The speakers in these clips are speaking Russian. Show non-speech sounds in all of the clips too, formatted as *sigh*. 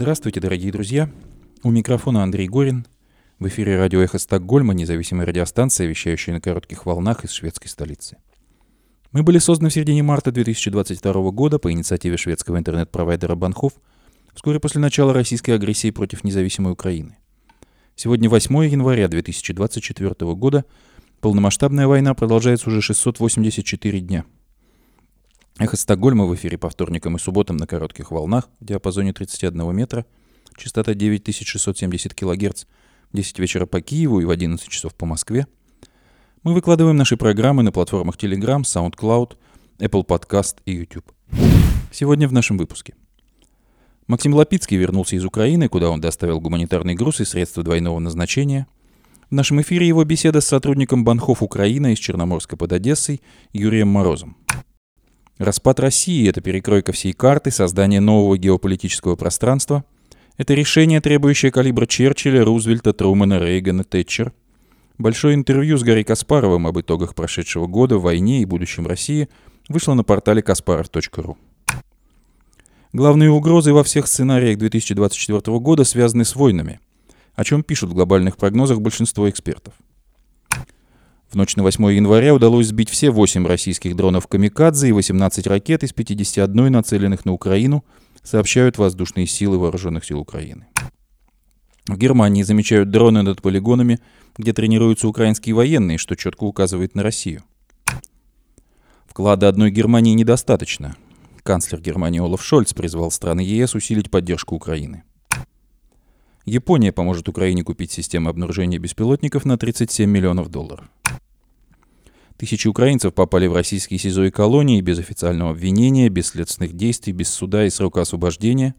Здравствуйте, дорогие друзья. У микрофона Андрей Горин. В эфире радио «Эхо Стокгольма», независимая радиостанция, вещающая на коротких волнах из шведской столицы. Мы были созданы в середине марта 2022 года по инициативе шведского интернет-провайдера Банхов вскоре после начала российской агрессии против независимой Украины. Сегодня 8 января 2024 года. Полномасштабная война продолжается уже 684 дня. Эхо Стокгольма в эфире по вторникам и субботам на коротких волнах в диапазоне 31 метра, частота 9670 кГц, 10 вечера по Киеву и в 11 часов по Москве. Мы выкладываем наши программы на платформах Telegram, SoundCloud, Apple Podcast и YouTube. Сегодня в нашем выпуске. Максим Лапицкий вернулся из Украины, куда он доставил гуманитарный груз и средства двойного назначения. В нашем эфире его беседа с сотрудником Банхов Украины из Черноморска под Одессой Юрием Морозом. Распад России – это перекройка всей карты, создание нового геополитического пространства. Это решение, требующее калибра Черчилля, Рузвельта, Трумана, Рейгана, Тэтчер. Большое интервью с Гарри Каспаровым об итогах прошедшего года, войне и будущем России вышло на портале kasparov.ru. Главные угрозы во всех сценариях 2024 года связаны с войнами, о чем пишут в глобальных прогнозах большинство экспертов – в ночь на 8 января удалось сбить все 8 российских дронов «Камикадзе» и 18 ракет из 51 нацеленных на Украину, сообщают воздушные силы вооруженных сил Украины. В Германии замечают дроны над полигонами, где тренируются украинские военные, что четко указывает на Россию. Вклада одной Германии недостаточно. Канцлер Германии Олаф Шольц призвал страны ЕС усилить поддержку Украины. Япония поможет Украине купить системы обнаружения беспилотников на 37 миллионов долларов. Тысячи украинцев попали в российские СИЗО и колонии без официального обвинения, без следственных действий, без суда и срока освобождения.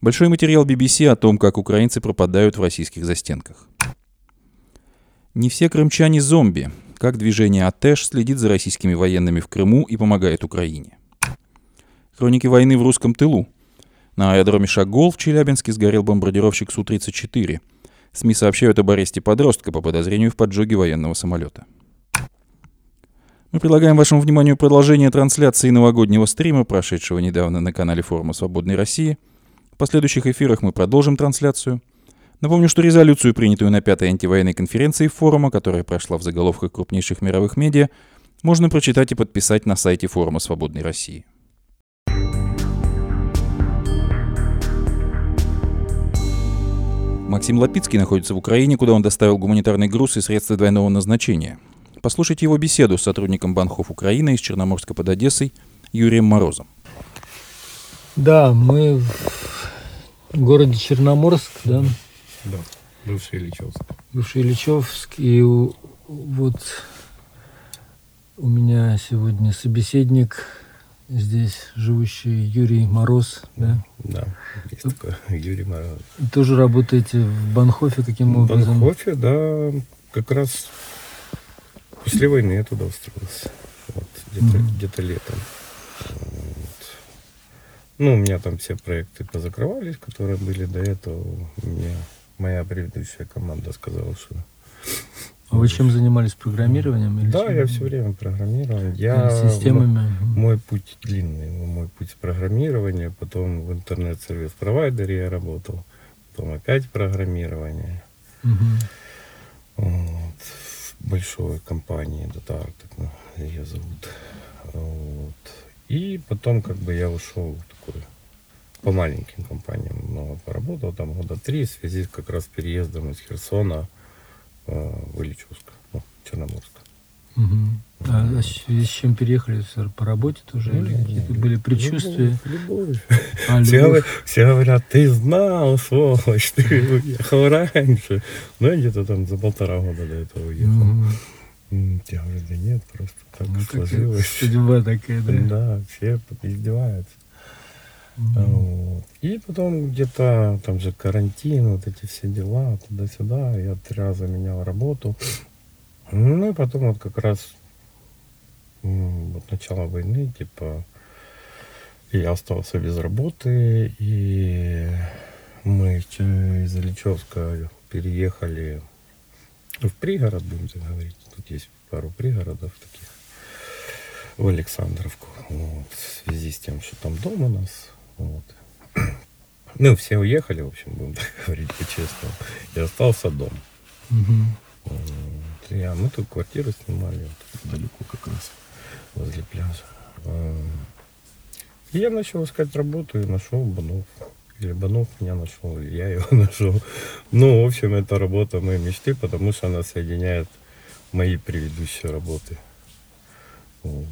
Большой материал BBC о том, как украинцы пропадают в российских застенках. Не все крымчане зомби. Как движение АТЭШ следит за российскими военными в Крыму и помогает Украине. Хроники войны в русском тылу. На аэродроме Шагол в Челябинске сгорел бомбардировщик Су-34. СМИ сообщают об аресте подростка по подозрению в поджоге военного самолета. Мы предлагаем вашему вниманию продолжение трансляции новогоднего стрима, прошедшего недавно на канале форума «Свободной России». В последующих эфирах мы продолжим трансляцию. Напомню, что резолюцию, принятую на пятой антивоенной конференции форума, которая прошла в заголовках крупнейших мировых медиа, можно прочитать и подписать на сайте форума «Свободной России». Максим Лапицкий находится в Украине, куда он доставил гуманитарный груз и средства двойного назначения – Послушайте его беседу с сотрудником Банхов Украины из Черноморска под Одессой Юрием Морозом. Да, мы в городе Черноморск, да? Да, бывший Ильичевск. Бывший Ильичевск. И вот у меня сегодня собеседник здесь живущий Юрий Мороз, да? Да, есть такой Юрий Мороз. Тоже работаете в Банхофе каким образом? В Банхофе, да, как раз После войны я туда устроился. Вот, где-то, mm-hmm. где-то летом. Вот. Ну, у меня там все проекты позакрывались, которые были до этого. У меня моя предыдущая команда сказала, что... А вы чем занимались? Программированием? Или да, чем? я все время программировал. Я, системами? Мой, путь длинный. Мой путь программирования, потом в интернет-сервис-провайдере я работал, потом опять программирование. Угу. Вот большой компании Датар, так ее зовут. Вот. И потом как бы я ушел такой по маленьким компаниям много поработал, там года три, в связи как раз с переездом из Херсона э, в Ильичевск, ну, Черноморск. Угу. А, а с чем переехали? По работе тоже? Или какие-то были предчувствия? Любовь. любовь. *laughs* А, все, все говорят, ты знал, сволочь, ты уехал раньше. Ну, я где-то там за полтора года до этого уехал. Угу. Я говорю, да нет, просто так ну, сложилось. Судьба такая, да? Да, все издеваются. Угу. Вот. И потом где-то там же карантин, вот эти все дела, туда-сюда. Я три раза менял работу. Ну и потом вот как раз вот начало войны, типа, я остался без работы, и мы из Ильичевска переехали в пригород, будем так говорить. Тут есть пару пригородов таких в Александровку. Вот, в связи с тем, что там дом у нас. Вот. Ну, все уехали, в общем, будем *laughs* так говорить по-честному. И остался дом. Угу. Я, мы тут квартиру снимали, вот, далеко как раз, возле пляжа. И я начал искать работу и нашел Банов. Или Банов меня нашел, или я его *laughs* нашел. Ну, в общем, это работа моей мечты, потому что она соединяет мои предыдущие работы вот,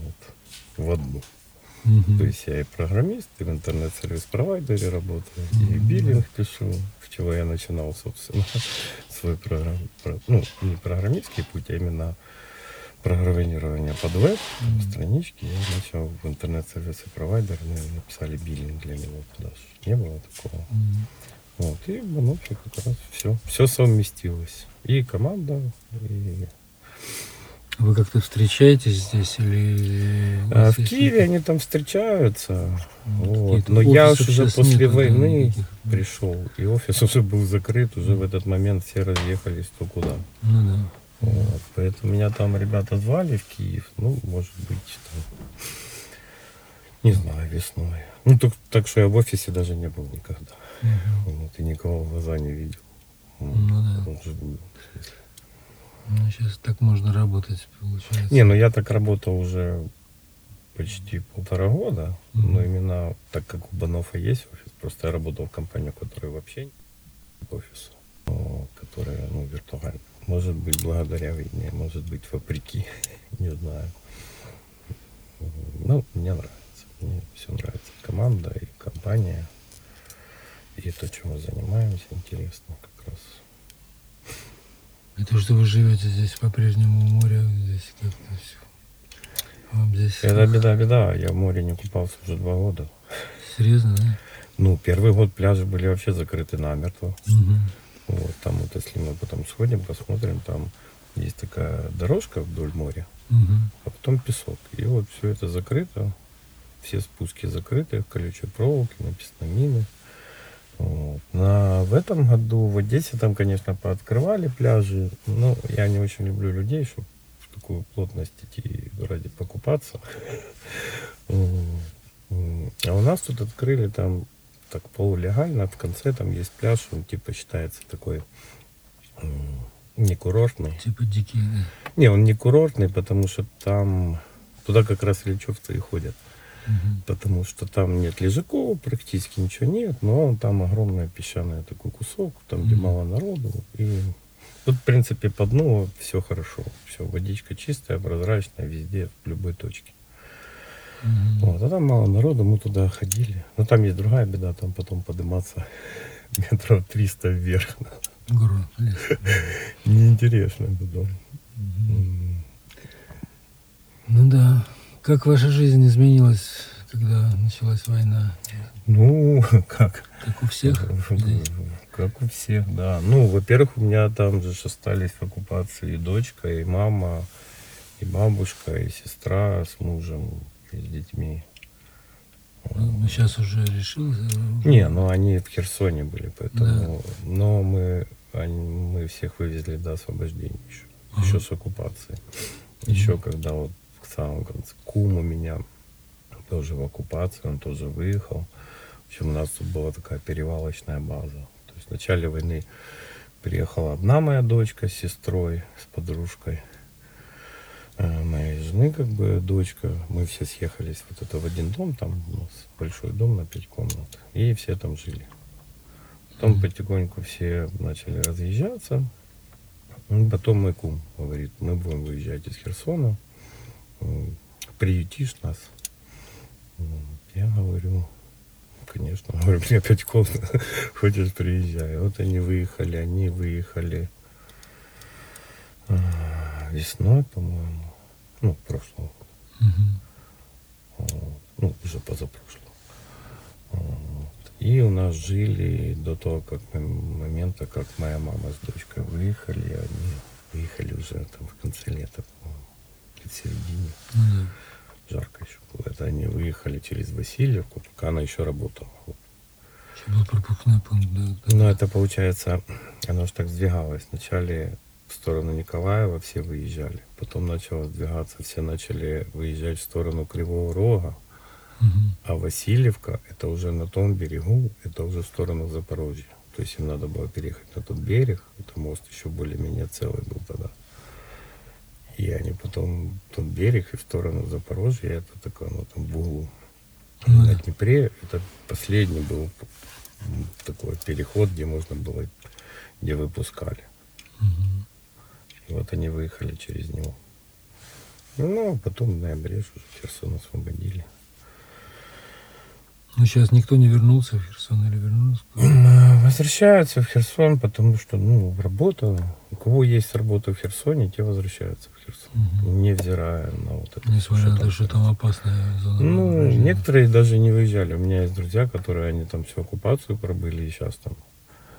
в одну. Угу. То есть я и программист, и в интернет-сервис-провайдере работаю, и биллинг пишу, с чего я начинал, собственно, *laughs* свой программ, ну, не программистский путь, а именно программирование под веб, mm странички. Я начал в интернет-сервисы провайдер, мы написали биллинг для него, туда не было такого. mm Вот, и в общем как раз все, все совместилось. И команда, и вы как-то встречаетесь здесь или... А, в Киеве они там встречаются. Вот. Но я уже после нет, войны никаких... пришел, и офис *laughs* уже был закрыт, уже в этот момент все разъехались то куда. Ну да. Вот. Поэтому меня там ребята звали в Киев, ну, может быть, там, не знаю, весной. Ну, так, так что я в офисе даже не был никогда. Угу. Вот, и никого в глаза не видел. Ну да. Вот, живую, ну, сейчас так можно работать, получается. Не, ну я так работал уже почти полтора года, mm-hmm. но именно так как у Банофа есть офис, просто я работал в компании, которая вообще нет офиса, которая, ну, виртуальная. Может быть, благодаря войне, может быть, вопреки, *laughs* не знаю. Ну, мне нравится. Мне все нравится. Команда и компания. И то, чем мы занимаемся, интересно как раз. И то, что вы живете здесь по-прежнему у моря, здесь как-то все. Вам здесь... Это беда, беда. Я в море не купался уже два года. Серьезно, да? Ну, первый год пляжи были вообще закрыты намертво. Угу. Вот, там вот если мы потом сходим, посмотрим, там есть такая дорожка вдоль моря, угу. а потом песок. И вот все это закрыто, все спуски закрыты, колючей проволоки, написано мины. Вот. На, в этом году в Одессе там, конечно, пооткрывали пляжи, но я не очень люблю людей, чтобы в такую плотность идти ради покупаться. *laughs* А у нас тут открыли там так полулегально, в конце там есть пляж, он типа считается такой не курортный. Типа дикий, да? Не, он не курортный, потому что там туда как раз лечевцы и ходят. Потому что там нет лежаков, практически ничего нет, но там огромная песчаная такой кусок, там где мало народу. И тут, в принципе, по дну все хорошо. Все, водичка чистая, прозрачная, везде, в любой точке. Mm-hmm. Вот, а там мало народу, мы туда ходили. Но там есть другая беда, там потом подниматься *laughs* метров 300 вверх. Гору, *laughs* Неинтересно потом. Ну да. Как ваша жизнь изменилась, когда началась война? Ну, *laughs* как? Как у всех? Как у всех, да. Ну, во-первых, у меня там же остались в оккупации и дочка, и мама, и бабушка, и сестра с мужем, и с детьми. Ну, сейчас уже решил? Не, ну они в Херсоне были, поэтому... Да. Но мы, они, мы всех вывезли до освобождения еще. Ага. Еще с оккупации. Еще когда вот в самом конце. Кум у меня тоже в оккупации, он тоже выехал. В общем, у нас тут была такая перевалочная база. То есть в начале войны приехала одна моя дочка с сестрой, с подружкой э, моей жены, как бы дочка. Мы все съехались вот это в один дом, там у нас большой дом на пять комнат, и все там жили. Потом потихоньку все начали разъезжаться. Потом мой кум говорит, мы будем выезжать из Херсона приютишь нас? Я говорю, конечно. *laughs* Говорю, мне пять комнат, *laughs* хочешь приезжай. Вот они выехали, они выехали а, весной, по-моему. Ну, прошлого Угу. Ну, уже позапрошлого. И у нас жили до того, как момента, как моя мама с дочкой выехали, они выехали уже там в конце лета, по-моему середине. Mm-hmm. Жарко еще было. Это они выехали через Васильевку, пока она еще работала. Еще был пропускной пункт, да? Ну, это получается, оно же так сдвигалось. Вначале в сторону Николаева все выезжали. Потом начало сдвигаться, все начали выезжать в сторону Кривого Рога. А Васильевка это уже на том берегу, это уже в сторону Запорожья. То есть им надо было переехать на тот берег. Это мост еще более-менее целый был тогда. И они потом тот берег и в сторону Запорожья, это такое, ну там углу. Mm-hmm. На Днепре это последний был такой переход, где можно было, где выпускали. Mm-hmm. И вот они выехали через него. Ну, а потом в ноябре уже Херсон освободили. Ну, сейчас никто не вернулся в Херсон или вернулся? Возвращаются в Херсон, потому что, ну, работа, у кого есть работа в Херсоне, те возвращаются в Херсон, угу. невзирая на вот это. Несмотря на то, что там опасная зона. Ну, некоторые даже не выезжали. У меня есть друзья, которые, они там всю оккупацию пробыли и сейчас там.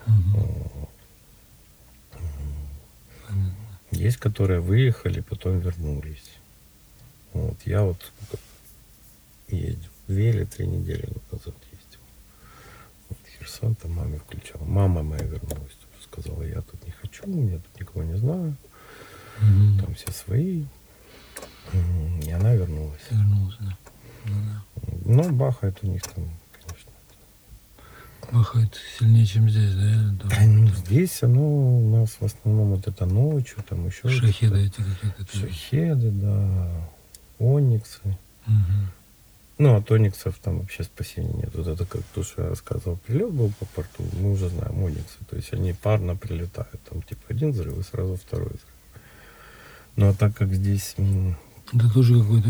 Угу. Есть, которые выехали, потом вернулись. Вот, я вот ездил две или три недели назад ездил. Вот Херсон там маме включал. Мама моя вернулась. Сказала, я тут не хочу, я тут никого не знаю. Угу. Там все свои. И она вернулась. Вернулась, да. Ну, да. Ну, бахает у них там, конечно. Бахает сильнее, чем здесь, да? Там, ну, здесь оно у нас в основном вот это ночью, там еще... Шахеды эти какие-то. Шахеды, да. Ониксы. Угу. Ну, от Ониксов там вообще спасения нет. Вот это как то, что я рассказывал, прилет был по порту, мы уже знаем Ониксы. То есть они парно прилетают. Там типа один взрыв и сразу второй взрыв. Ну, а так как здесь... Это тоже какой-то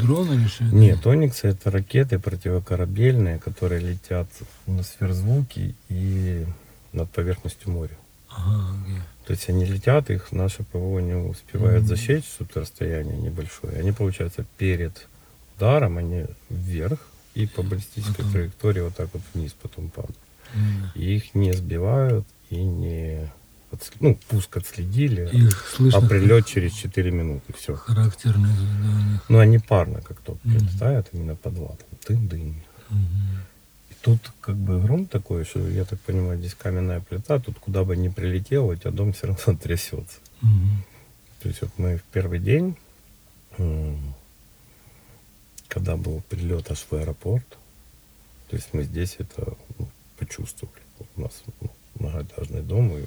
дрон или что? Нет, Ониксы это ракеты противокорабельные, которые летят на сверхзвуки и над поверхностью моря. Ага, okay. То есть они летят, их наше ПВО не успевает mm-hmm. засечь, что расстояние небольшое. Они, получается, перед ударом они вверх и по баллистической uh-huh. траектории вот так вот вниз потом падают. Uh-huh. И их не сбивают и не... Ну, пуск отследили, их слышно, а прилет через 4 минуты, все. Характерный, да, Ну, они парно как то uh-huh. прилетают именно по два. Тын-дынь. Uh-huh. И тут как бы грунт такой, что, я так понимаю, здесь каменная плита, тут куда бы ни прилетел, у тебя дом все равно *laughs* трясется. Uh-huh. То есть вот мы в первый день когда был прилет аж в аэропорт, то есть мы здесь это ну, почувствовали. У нас ну, многоэтажный дом, и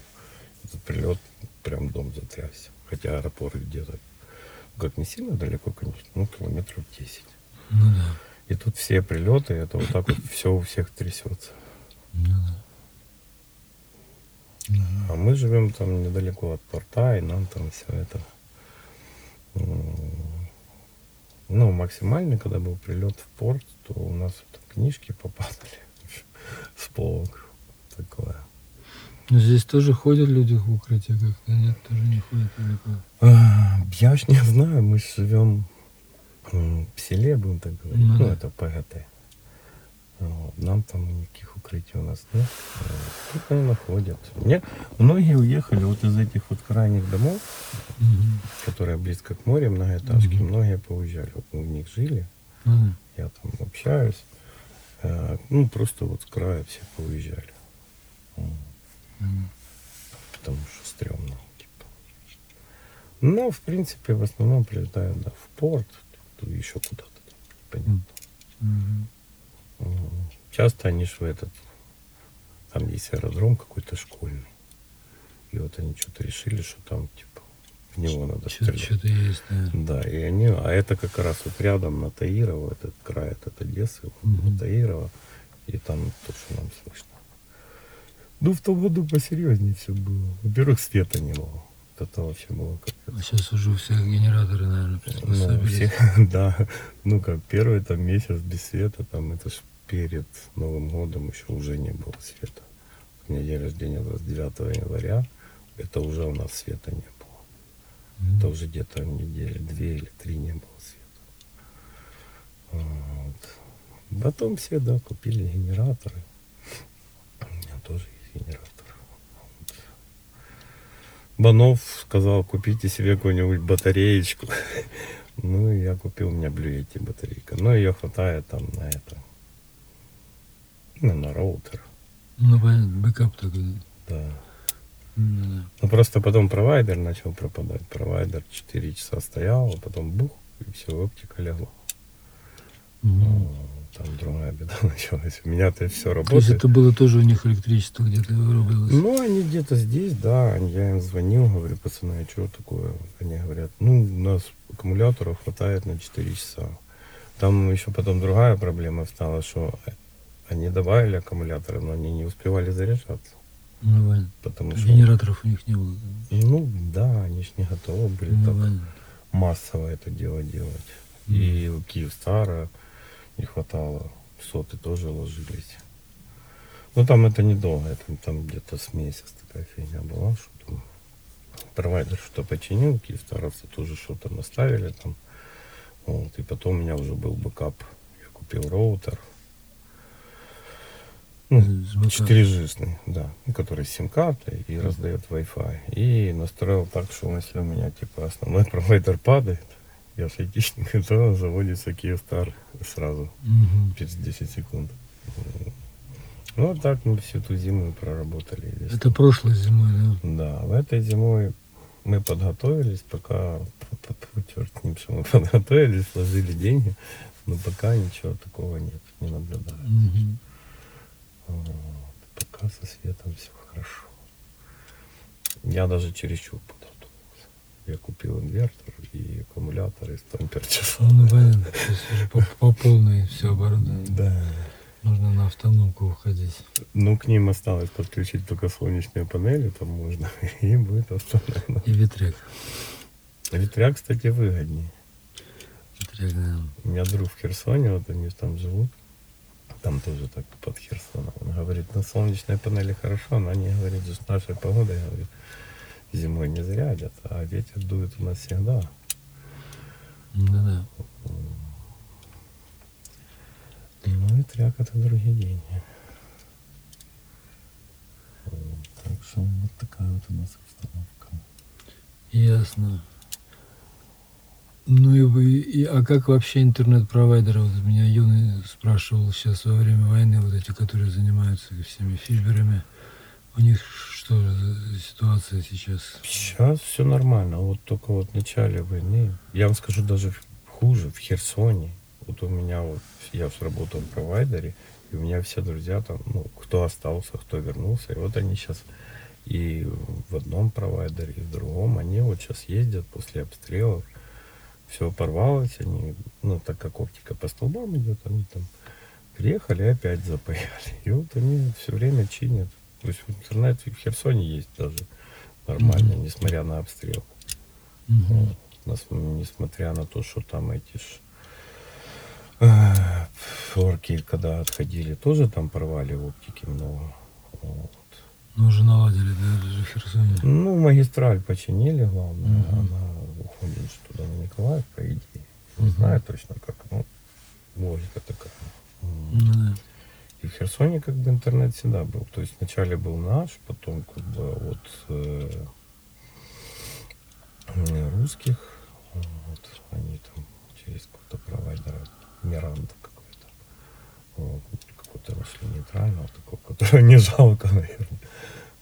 этот прилет прям дом затрясся. Хотя аэропорт где-то, как не сильно далеко, конечно, ну, километров 10. Ну да. И тут все прилеты, это вот так вот все у всех трясется. Ну да. А мы живем там недалеко от порта, и нам там все это ну, максимальный, когда был прилет в порт, то у нас там книжки попадали *laughs* с полок. Такое. Но здесь тоже ходят люди в укрытие как-то? Нет, тоже не ходят далеко. А, я ж не знаю, мы живем в селе, будем так говорить. Ну, ну это ПГТ. Вот. Нам там никаких укрытий у нас нет. Тут, наверное, ходят. Мне, многие уехали вот из этих вот крайних домов, угу. которые близко к морю, многоэтажки. Угу. Многие поуезжали. Вот мы в них жили. Угу. Я там общаюсь. А, ну, просто вот с края все поуезжали. Угу. Потому что стрёмно. Типа. Но, в принципе, в основном прилетают да, в порт, еще куда-то. Понятно. Угу. Часто они же в этот, там есть аэродром какой-то школьный. И вот они что-то решили, что там типа в него надо стрелять. Что-то есть, да. Да, и они, а это как раз вот рядом на Таирово, этот край, этот Одессы, угу. на Таирово, и там то, что нам слышно. Ну, в том году посерьезнее все было. Во-первых, света не было. Это вообще было как А сейчас уже у всех генераторы, наверное, Ну, все, *laughs* да. Ну, как первый там месяц без света, там это ж перед Новым годом еще уже не было света. У меня день рождения 29 января, это уже у нас света не было. Mm-hmm. Это уже где-то недели две или три не было света. Вот. Потом все, да, купили генераторы. У меня тоже генератор. Вот. Банов сказал, купите себе какую-нибудь батареечку. *laughs* ну, я купил, у меня Bluetti батарейка. Но ее хватает там на это, ну, на роутер. Ну, понятно, бэкап такой. Да. Ну, да. Ну, просто потом провайдер начал пропадать. Провайдер 4 часа стоял, а потом бух, и все, оптика легла. Угу. Там другая беда *laughs* началась. У меня-то все работает. То есть это было тоже у них электричество где-то вырубилось? Ну, они где-то здесь, да. Я им звонил, говорю, пацаны, а что такое? Они говорят, ну, у нас аккумуляторов хватает на 4 часа. Там еще потом другая проблема стала, что они добавили аккумуляторы, но они не успевали заряжаться. Ну, ладно. Потому что... Генераторов у них не было. Ну, да, они ж не готовы были Ну, так ладно. массово это дело делать. Мгм. И у Киевстара не хватало, соты тоже ложились. Ну там это недолго, это там где-то с месяц такая фигня была, что там провайдер что-то починил, киевстаровцы тоже что-то наставили там. Вот, и потом у меня уже был бэкап. Я купил роутер. Ну, С бэкапом. 4G, да, ну, который с сим-картой и раздает Wi-Fi. И настроил так, что если у меня типа основной *laughs* провайдер падает, я с айтишник, *laughs* то заводится Kyivstar сразу, Мгм. через 10 секунд. Ну, вот так мы всю ту зиму проработали. Это прошлой зимой, да? Да, в этой зимой мы подготовились, пока, черт ним, что мы *laughs* подготовились, сложили деньги, но пока ничего такого нет, не наблюдается. Мгм. Вот. Пока со светом все хорошо. Я даже чересчур подготовился. Я купил инвертор и аккумулятор и 100 ампер часов. Ну, понятно. То есть уже по, по полной все оборудование. Да. Нужно на автономку уходить. Ну, к ним осталось подключить только солнечные панели, там можно, *laughs* и будет автономно. И ветряк. Ветряк, кстати, выгоднее. Ветряк, да. У меня друг в Херсоне, вот они там живут. Там тоже так под Херсоном. Он говорит, на солнечные панели хорошо, но они говорят, что с нашей погодой говорит, зимой не зарядят, а ветер дует у нас всегда. Да-да. Ну, ветряк это другие деньги. Так что вот такая вот у нас обстановка. Ясно. Ну и вы, и, а как вообще интернет-провайдеры, вот меня Юный спрашивал сейчас во время войны, вот эти, которые занимаются всеми фишберами, у них что ситуация сейчас? Сейчас все нормально. Вот только вот в начале войны, я вам скажу даже хуже, в Херсоне. Вот у меня вот, я работал в провайдере, и у меня все друзья там, ну, кто остался, кто вернулся, и вот они сейчас и в одном провайдере, и в другом, они вот сейчас ездят после обстрелов, все порвалось, они, ну, так как оптика по столбам идет, они там приехали опять запаяли. *laughs* И вот они все время чинят. То есть интернет в Херсоне есть даже нормально, Мгм. несмотря на обстрел. Мгм. Вот. Несмотря на то, что там эти ж э, орки, когда отходили, тоже там порвали оптики много. Вот. Ну, уже наладили, да, даже в Херсоне. Ну, магистраль починили, главное. Мгм. Она уходит туда на Николаев, по идее. Не Мгм. знаю точно как, ну, логика такая. Ну, да. И в Херсоне как бы интернет всегда был. То есть вначале был наш, потом как бы от э, русских, вот, они там через какого-то провайдера, Миранда какой-то, вот, какой-то нашли нейтрального, такого, которого не жалко, *laughs* наверное.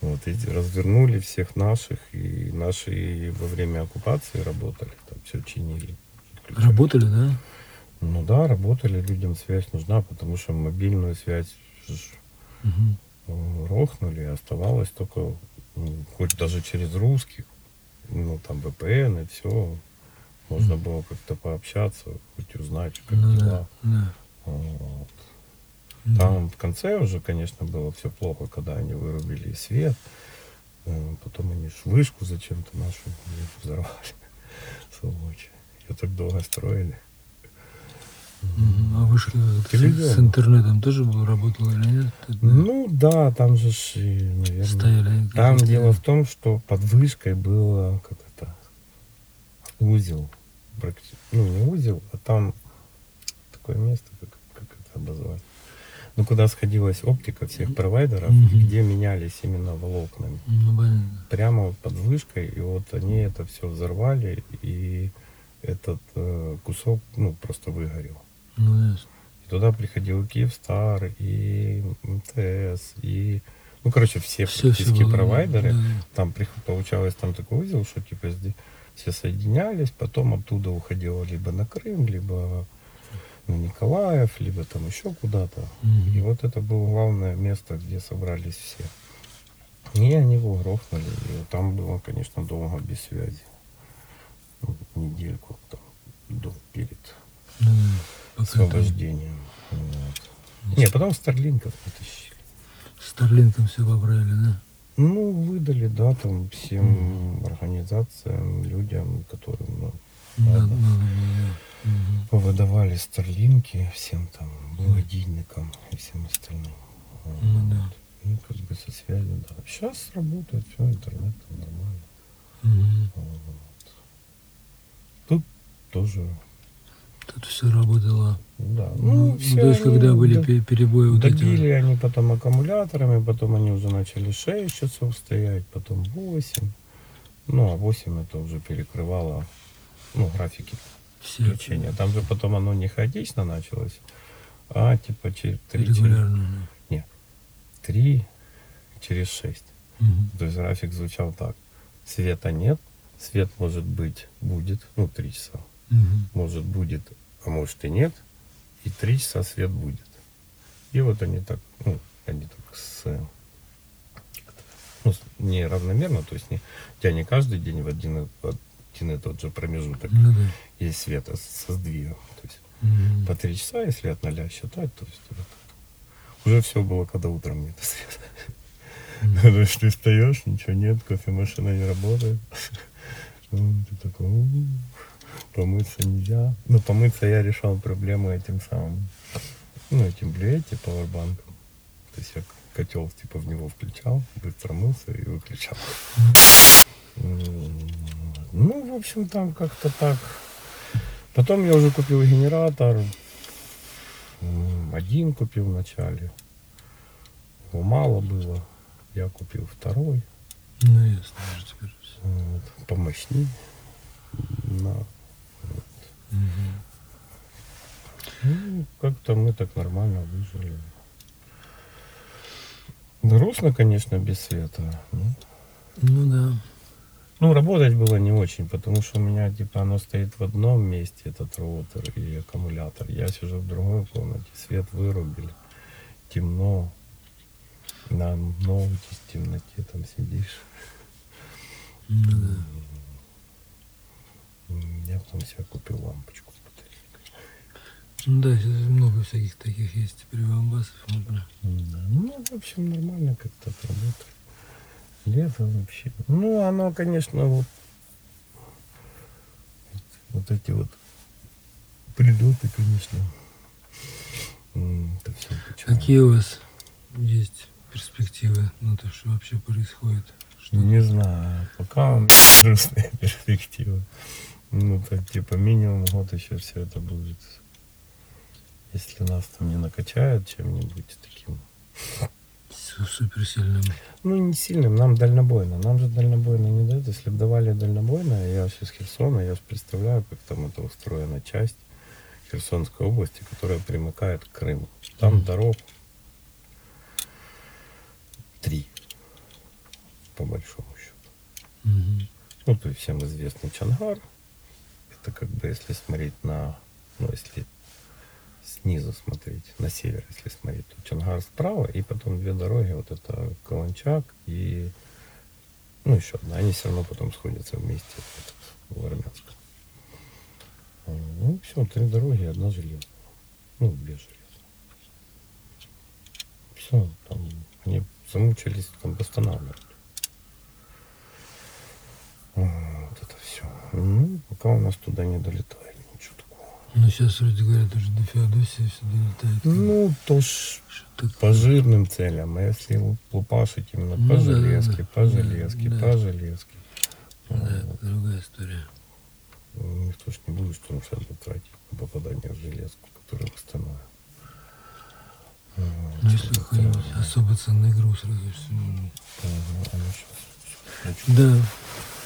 Вот, и развернули всех наших, и наши во время оккупации работали, там все чинили. Работали, да? Ну да, работали, людям связь нужна, потому что мобильную связь Мгм. э, рохнули, оставалось только, ну, хоть даже через русских, ну там VPN и все, можно было как-то пообщаться, хоть узнать, как Ну, дела. да, да. Вот. Мгм. Там в конце уже, конечно, было все плохо, когда они вырубили свет. Э, Потом они ж вышку зачем-то нашу взорвали. *laughs* Сволочи. Ее так долго строили. А вышка вот с, с интернетом тоже был, работала или нет? Ну да, там же, наверное, Стояли. Там какие-то- дело в том, что под вышкой было как это узел. Ну, не узел, а там такое место, как, как это обозвать. Ну, куда сходилась оптика всех провайдеров, Мгм. где менялись именно волокнами. Ну, понятно. Прямо под вышкой, и вот они это все взорвали, и этот э, кусок, ну, просто выгорел. Ну, ясно. И туда приходил Киевстар, и МТС, и... Ну, короче, все всё практически да, провайдеры. да. Там получалось там такой узел, что типа все соединялись, потом оттуда уходило либо на Крым, либо на Николаев, либо там еще куда-то. Mm-hmm. И вот это было главное место, где собрались все. И они его грохнули. И там было, конечно, долго без связи. Ну, недельку там, до, перед mm-hmm. Освобождением. Вот. Не, потом Старлинков потащили. Старлинком все поправили, да? Ну, выдали, да, там всем mm-hmm. организациям, людям, которым ну, надо. надо, надо Угу. Повыдавали старлинки всем там, благодійникам и всем остальным. Ну, да. Ну, как бы со связью, да. Сейчас работает все, интернет нормально. Угу. Вот. Тут тоже. Тут все работало. Да. Ну, ну все то есть, когда были д- перебои вот эти... они потом аккумуляторами, потом они уже начали 6 часов стоять, потом 8. Ну, а 8 это уже перекрывало ну, графики все. включения. Там же потом оно не хаотично началось, а типа через три. Регулярно. Нет. Три через шесть. Угу. То есть график звучал так. Света нет, свет может быть будет, ну, три часа. Угу. Может будет, а может и нет. И три часа свет будет. И вот они так, ну, они так с ну, не равномерно, то есть не, у тебя не каждый день в один, один и тот же промежуток ну, да. есть света со сдвигом. То есть mm-hmm. по три часа, если от ноля считать, то есть вот, уже все было, когда утром нет света. Mm-hmm. *laughs* ты встаешь, ничего нет, кофемашина не работает. *laughs* Ты такой, помыться нельзя. Ну, помыться я решал проблему этим самым, ну, этим блюете, пауэрбанком. То есть я котел типа в него включал, быстро мылся и выключал. Ну, в общем, там как-то так. Потом я уже купил генератор. Один купил вначале. Его мало было. Я купил второй. Ну, ясно, уже теперь. Вот, помощнее. На, вот. Угу. Ну, как-то мы так нормально выжили. Грустно, конечно, без света. Ну, ну да. Ну, работать было не очень, потому что у меня, типа, оно стоит в одном месте, этот роутер и аккумулятор. Я сижу в другой комнате, свет вырубили, темно, на ноуте в темноте там сидишь. Mm-hmm. Я потом себе купил лампочку с батарейкой. Ну да, сейчас много всяких таких есть теперь ламбасов можно. Да. Ну, в общем, нормально как-то работает. Лето вообще. Ну, оно, конечно, вот, вот эти вот прилеты, конечно. Это все печально. Какие у вас есть перспективы на то, что вообще происходит? Что не знаю. Пока у *laughs* грустные перспективы. Ну, так, типа, минимум год еще все это будет. Если нас там не накачают чем-нибудь таким суперсильным. Ну, не сильным, нам дальнобойно. Нам же дальнобойно не дают. Если бы давали дальнобойно, я сейчас Херсона, я же представляю, как там это устроена часть Херсонской области, которая примыкает к Крыму. Там mm. дорог три, по большому счету. Mm-hmm. Ну, то есть всем известный Чангар. Это как бы, если смотреть на, ну, если снизу смотреть, на север, если смотреть, то Чангар справа, и потом две дороги, вот это Каланчак и, ну, еще одна, они все равно потом сходятся вместе в Армянском. Ну, все, три дороги, одна железная. Ну, две железные. Все, там они замучились там восстанавливать. Вот это все. Ну, пока у нас туда не долетает. Ну, сейчас вроде говорят, уже до Феодосии все долетает. Ну, то ж по жирным целям. А если лупашить именно ну, по да, железке, да, по железке, да, по железке. Да, вот. другая история. Ну, никто ж не будет что сейчас тратить на попадание в железку, которая восстановит. Ну, если какой-нибудь особо ценный груз, разве что. Ага, да.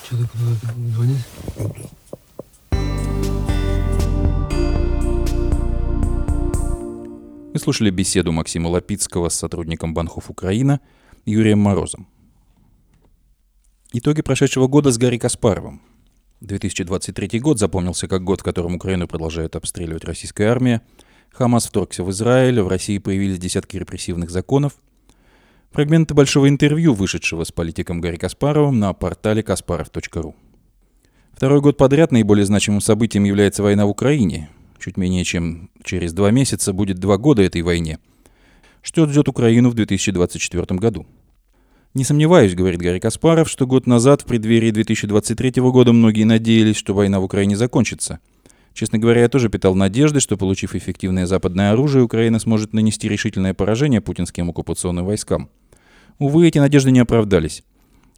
Что-то куда-то звонить? Мы слушали беседу Максима Лапицкого с сотрудником Банхов Украина Юрием Морозом. Итоги прошедшего года с Гарри Каспаровым. 2023 год запомнился как год, в котором Украину продолжает обстреливать российская армия. Хамас вторгся в Израиль, в России появились десятки репрессивных законов. Фрагменты большого интервью, вышедшего с политиком Гарри Каспаровым на портале kasparov.ru. Второй год подряд наиболее значимым событием является война в Украине. Чуть менее чем через два месяца будет два года этой войне. Что ждет Украину в 2024 году? Не сомневаюсь, говорит Гарри Каспаров, что год назад, в преддверии 2023 года, многие надеялись, что война в Украине закончится. Честно говоря, я тоже питал надежды, что, получив эффективное западное оружие, Украина сможет нанести решительное поражение путинским оккупационным войскам. Увы, эти надежды не оправдались.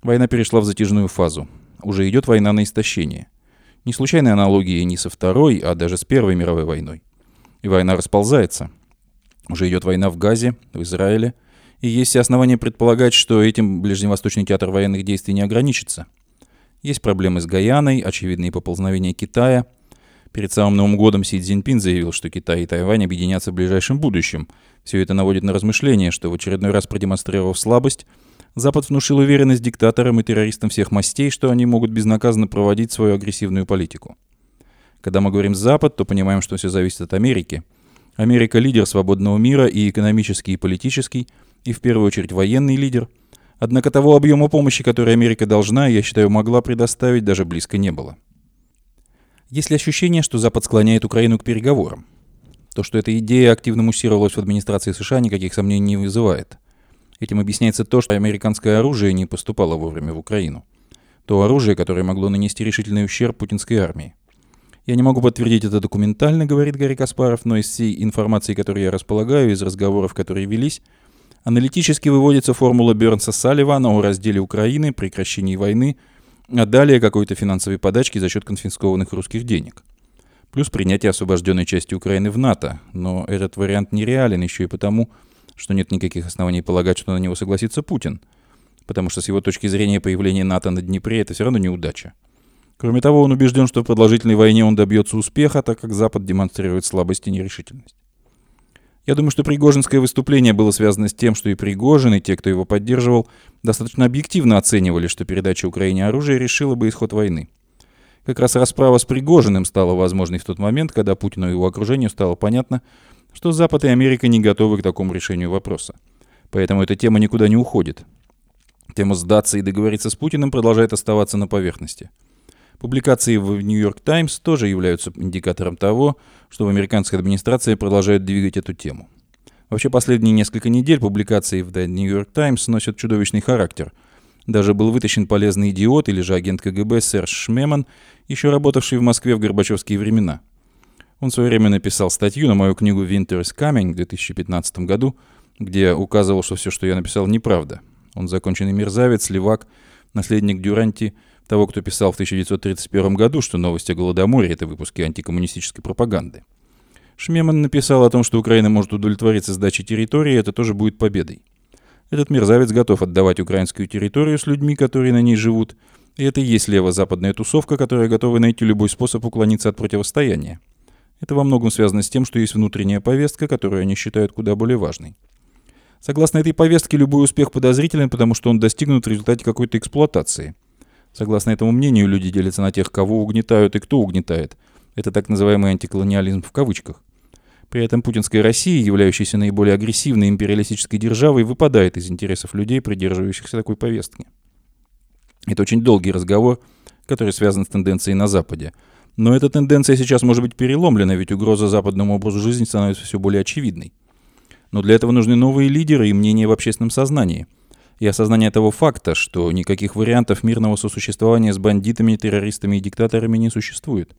Война перешла в затяжную фазу. Уже идет война на истощение. Не случайной аналогии ни со Второй, а даже с Первой мировой войной. И война расползается. Уже идет война в Газе, в Израиле – и есть все основания предполагать, что этим Ближневосточный театр военных действий не ограничится. Есть проблемы с Гаяной, очевидные поползновения Китая. Перед самым Новым годом Си Цзиньпин заявил, что Китай и Тайвань объединятся в ближайшем будущем. Все это наводит на размышление, что в очередной раз продемонстрировав слабость, Запад внушил уверенность диктаторам и террористам всех мастей, что они могут безнаказанно проводить свою агрессивную политику. Когда мы говорим «Запад», то понимаем, что все зависит от Америки. Америка – лидер свободного мира и экономический, и политический – и в первую очередь военный лидер. Однако того объема помощи, который Америка должна, я считаю, могла предоставить, даже близко не было. Есть ли ощущение, что Запад склоняет Украину к переговорам? То, что эта идея активно муссировалась в администрации США, никаких сомнений не вызывает. Этим объясняется то, что американское оружие не поступало вовремя в Украину. То оружие, которое могло нанести решительный ущерб путинской армии. Я не могу подтвердить это документально, говорит Гарри Каспаров, но из всей информации, которой я располагаю, из разговоров, которые велись, Аналитически выводится формула Бернса-Салливана о разделе Украины, прекращении войны, а далее какой-то финансовой подачки за счет конфискованных русских денег. Плюс принятие освобожденной части Украины в НАТО. Но этот вариант нереален еще и потому, что нет никаких оснований полагать, что на него согласится Путин. Потому что с его точки зрения появление НАТО на Днепре – это все равно неудача. Кроме того, он убежден, что в продолжительной войне он добьется успеха, так как Запад демонстрирует слабость и нерешительность. Я думаю, что Пригожинское выступление было связано с тем, что и Пригожин, и те, кто его поддерживал, достаточно объективно оценивали, что передача Украине оружия решила бы исход войны. Как раз расправа с Пригожиным стала возможной в тот момент, когда Путину и его окружению стало понятно, что Запад и Америка не готовы к такому решению вопроса. Поэтому эта тема никуда не уходит. Тема сдаться и договориться с Путиным продолжает оставаться на поверхности – Публикации в Нью-Йорк Таймс тоже являются индикатором того, что в американской администрации продолжают двигать эту тему. Вообще последние несколько недель публикации в The New York Times носят чудовищный характер. Даже был вытащен полезный идиот или же агент КГБ Серж Шмеман, еще работавший в Москве в Горбачевские времена. Он в свое время написал статью на мою книгу «Winter is Coming» в 2015 году, где указывал, что все, что я написал, неправда. Он законченный мерзавец, левак, наследник Дюранти – того, кто писал в 1931 году, что новости о Голодоморе — это выпуски антикоммунистической пропаганды. Шмеман написал о том, что Украина может удовлетвориться сдачей территории, и это тоже будет победой. Этот мерзавец готов отдавать украинскую территорию с людьми, которые на ней живут, и это и есть лево-западная тусовка, которая готова найти любой способ уклониться от противостояния. Это во многом связано с тем, что есть внутренняя повестка, которую они считают куда более важной. Согласно этой повестке, любой успех подозрителен, потому что он достигнут в результате какой-то эксплуатации – Согласно этому мнению, люди делятся на тех, кого угнетают и кто угнетает. Это так называемый антиколониализм в кавычках. При этом путинская Россия, являющаяся наиболее агрессивной империалистической державой, выпадает из интересов людей, придерживающихся такой повестки. Это очень долгий разговор, который связан с тенденцией на Западе. Но эта тенденция сейчас может быть переломлена, ведь угроза западному образу жизни становится все более очевидной. Но для этого нужны новые лидеры и мнения в общественном сознании – и осознание того факта, что никаких вариантов мирного сосуществования с бандитами, террористами и диктаторами не существует.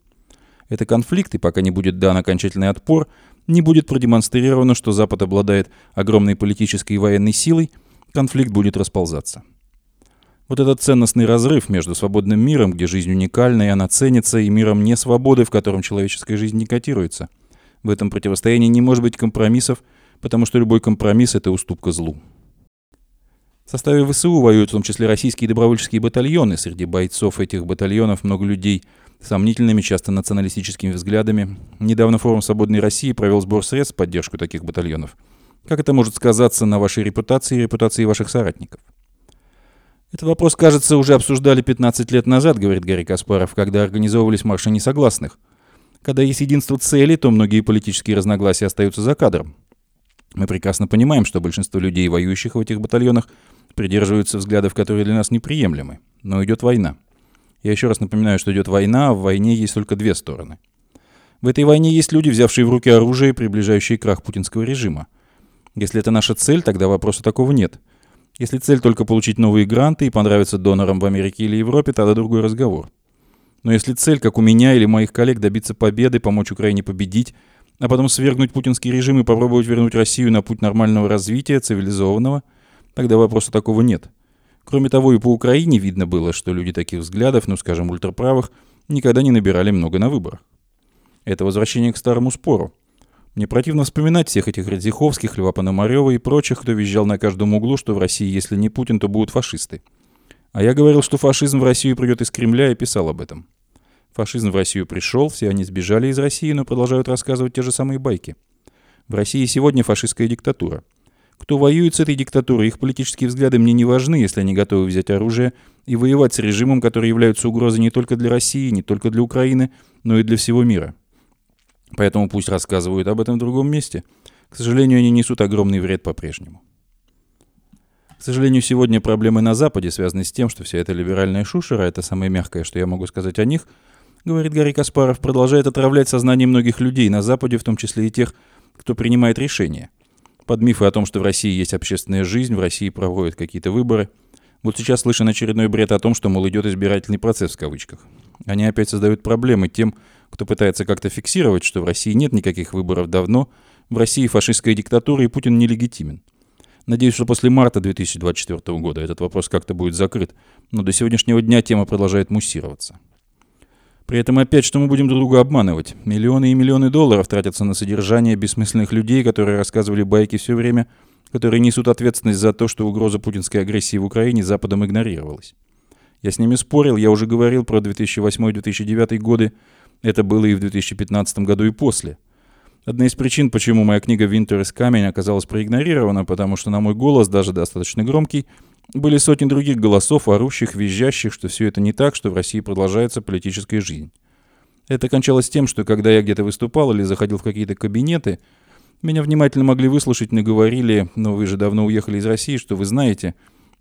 Это конфликт, и пока не будет дан окончательный отпор, не будет продемонстрировано, что Запад обладает огромной политической и военной силой, конфликт будет расползаться. Вот этот ценностный разрыв между свободным миром, где жизнь уникальна и она ценится, и миром несвободы, в котором человеческая жизнь не котируется. В этом противостоянии не может быть компромиссов, потому что любой компромисс – это уступка злу. В составе ВСУ воюют в том числе российские добровольческие батальоны. Среди бойцов этих батальонов много людей с сомнительными, часто националистическими взглядами. Недавно форум «Свободной России» провел сбор средств в поддержку таких батальонов. Как это может сказаться на вашей репутации и репутации ваших соратников? Этот вопрос, кажется, уже обсуждали 15 лет назад, говорит Гарри Каспаров, когда организовывались марши несогласных. Когда есть единство целей, то многие политические разногласия остаются за кадром. Мы прекрасно понимаем, что большинство людей, воюющих в этих батальонах, придерживаются взглядов, которые для нас неприемлемы. Но идет война. Я еще раз напоминаю, что идет война, а в войне есть только две стороны. В этой войне есть люди, взявшие в руки оружие, приближающие крах путинского режима. Если это наша цель, тогда вопроса такого нет. Если цель только получить новые гранты и понравиться донорам в Америке или Европе, тогда другой разговор. Но если цель, как у меня или моих коллег, добиться победы, помочь Украине победить, а потом свергнуть путинский режим и попробовать вернуть Россию на путь нормального развития, цивилизованного, тогда вопроса такого нет. Кроме того, и по Украине видно было, что люди таких взглядов, ну скажем, ультраправых, никогда не набирали много на выборах. Это возвращение к старому спору. Мне противно вспоминать всех этих Радзиховских, Льва Пономарева и прочих, кто визжал на каждом углу, что в России, если не Путин, то будут фашисты. А я говорил, что фашизм в Россию придет из Кремля и писал об этом. Фашизм в Россию пришел, все они сбежали из России, но продолжают рассказывать те же самые байки. В России сегодня фашистская диктатура. Кто воюет с этой диктатурой, их политические взгляды мне не важны, если они готовы взять оружие и воевать с режимом, который является угрозой не только для России, не только для Украины, но и для всего мира. Поэтому пусть рассказывают об этом в другом месте. К сожалению, они несут огромный вред по-прежнему. К сожалению, сегодня проблемы на Западе связаны с тем, что вся эта либеральная шушера, это самое мягкое, что я могу сказать о них, говорит Гарри Каспаров, продолжает отравлять сознание многих людей на Западе, в том числе и тех, кто принимает решения. Под мифы о том, что в России есть общественная жизнь, в России проводят какие-то выборы. Вот сейчас слышен очередной бред о том, что, мол, идет избирательный процесс в кавычках. Они опять создают проблемы тем, кто пытается как-то фиксировать, что в России нет никаких выборов давно, в России фашистская диктатура и Путин нелегитимен. Надеюсь, что после марта 2024 года этот вопрос как-то будет закрыт, но до сегодняшнего дня тема продолжает муссироваться. При этом опять, что мы будем друг друга обманывать. Миллионы и миллионы долларов тратятся на содержание бессмысленных людей, которые рассказывали байки все время, которые несут ответственность за то, что угроза путинской агрессии в Украине Западом игнорировалась. Я с ними спорил, я уже говорил про 2008-2009 годы, это было и в 2015 году и после. Одна из причин, почему моя книга «Winter is Coming» оказалась проигнорирована, потому что на мой голос, даже достаточно громкий, были сотни других голосов, орущих, визжащих, что все это не так, что в России продолжается политическая жизнь. Это кончалось тем, что когда я где-то выступал или заходил в какие-то кабинеты, меня внимательно могли выслушать, но говорили, но вы же давно уехали из России, что вы знаете,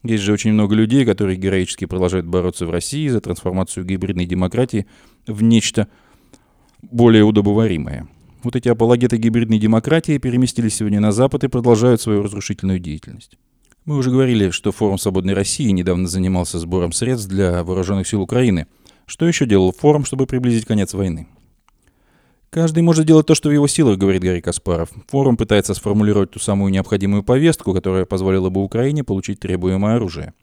есть же очень много людей, которые героически продолжают бороться в России за трансформацию гибридной демократии в нечто более удобоваримое. Вот эти апологеты гибридной демократии переместились сегодня на Запад и продолжают свою разрушительную деятельность. Мы уже говорили, что форум «Свободной России» недавно занимался сбором средств для вооруженных сил Украины. Что еще делал форум, чтобы приблизить конец войны? Каждый может делать то, что в его силах, говорит Гарри Каспаров. Форум пытается сформулировать ту самую необходимую повестку, которая позволила бы Украине получить требуемое оружие.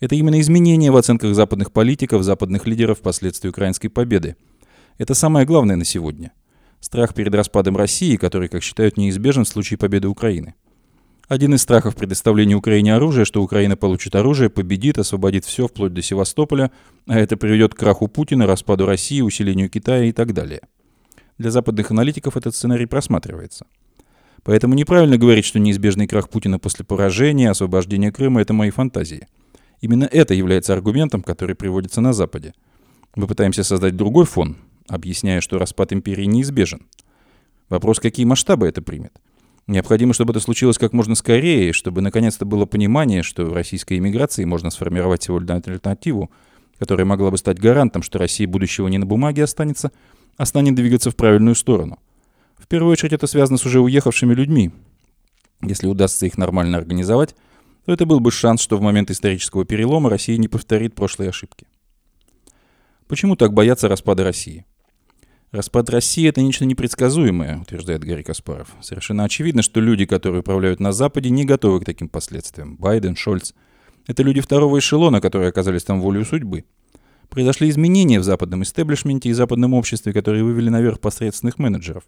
Это именно изменения в оценках западных политиков, западных лидеров впоследствии украинской победы – это самое главное на сегодня. Страх перед распадом России, который, как считают, неизбежен в случае победы Украины. Один из страхов предоставления Украине оружия, что Украина получит оружие, победит, освободит все вплоть до Севастополя, а это приведет к краху Путина, распаду России, усилению Китая и так далее. Для западных аналитиков этот сценарий просматривается. Поэтому неправильно говорить, что неизбежный крах Путина после поражения, освобождения Крыма – это мои фантазии. Именно это является аргументом, который приводится на Западе. Мы пытаемся создать другой фон, объясняя, что распад империи неизбежен. Вопрос, какие масштабы это примет. Необходимо, чтобы это случилось как можно скорее, чтобы наконец-то было понимание, что в российской иммиграции можно сформировать всего одну альтернативу, которая могла бы стать гарантом, что Россия будущего не на бумаге останется, а станет двигаться в правильную сторону. В первую очередь это связано с уже уехавшими людьми. Если удастся их нормально организовать, то это был бы шанс, что в момент исторического перелома Россия не повторит прошлые ошибки. Почему так боятся распада России? Распад России – это нечто непредсказуемое, утверждает Гарри Каспаров. Совершенно очевидно, что люди, которые управляют на Западе, не готовы к таким последствиям. Байден, Шольц – это люди второго эшелона, которые оказались там волею судьбы. Произошли изменения в западном истеблишменте и западном обществе, которые вывели наверх посредственных менеджеров.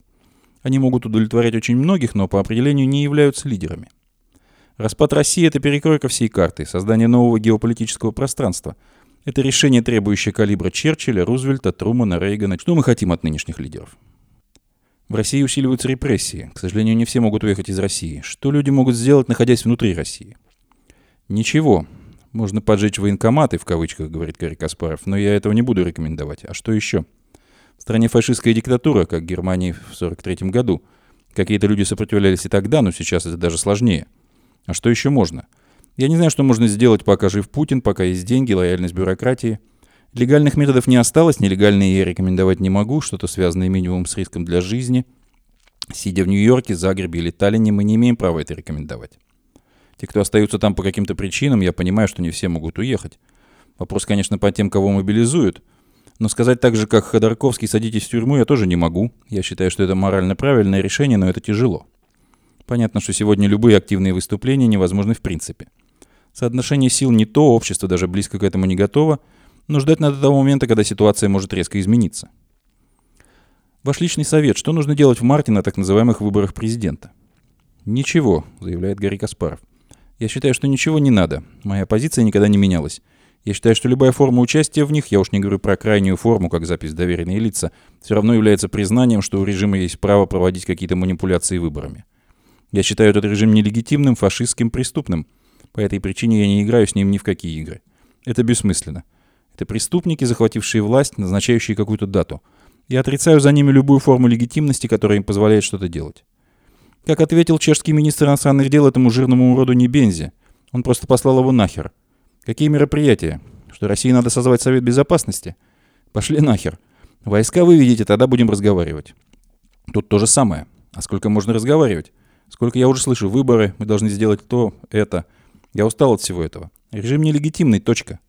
Они могут удовлетворять очень многих, но по определению не являются лидерами. Распад России – это перекройка всей карты, создание нового геополитического пространства – это решение, требующее калибра Черчилля, Рузвельта, Трумана, Рейгана. Что мы хотим от нынешних лидеров? В России усиливаются репрессии. К сожалению, не все могут уехать из России. Что люди могут сделать, находясь внутри России? Ничего. Можно поджечь военкоматы, в кавычках, говорит Гарри Каспаров, но я этого не буду рекомендовать. А что еще? В стране фашистская диктатура, как в Германии в 43 году. Какие-то люди сопротивлялись и тогда, но сейчас это даже сложнее. А что еще можно? Я не знаю, что можно сделать, пока жив Путин, пока есть деньги, лояльность бюрократии. Легальных методов не осталось, нелегальные я рекомендовать не могу, что-то связанное минимум с риском для жизни. Сидя в Нью-Йорке, Загребе или Таллине, мы не имеем права это рекомендовать. Те, кто остаются там по каким-то причинам, я понимаю, что не все могут уехать. Вопрос, конечно, по тем, кого мобилизуют. Но сказать так же, как Ходорковский, садитесь в тюрьму, я тоже не могу. Я считаю, что это морально правильное решение, но это тяжело. Понятно, что сегодня любые активные выступления невозможны в принципе. Соотношение сил не то, общество даже близко к этому не готово, но ждать надо того момента, когда ситуация может резко измениться. Ваш личный совет, что нужно делать в марте на так называемых выборах президента? Ничего, заявляет Гарри Каспаров. Я считаю, что ничего не надо. Моя позиция никогда не менялась. Я считаю, что любая форма участия в них, я уж не говорю про крайнюю форму, как запись доверенные лица, все равно является признанием, что у режима есть право проводить какие-то манипуляции выборами. Я считаю этот режим нелегитимным, фашистским, преступным. По этой причине я не играю с ним ни в какие игры. Это бессмысленно. Это преступники, захватившие власть, назначающие какую-то дату. Я отрицаю за ними любую форму легитимности, которая им позволяет что-то делать. Как ответил чешский министр иностранных дел этому жирному уроду Небензе, он просто послал его нахер. Какие мероприятия? Что России надо созвать Совет Безопасности? Пошли нахер. Войска выведите, тогда будем разговаривать. Тут то же самое. А сколько можно разговаривать? Сколько я уже слышу, выборы, мы должны сделать то, это. Я устал от всего этого. Режим нелегитимный, точка.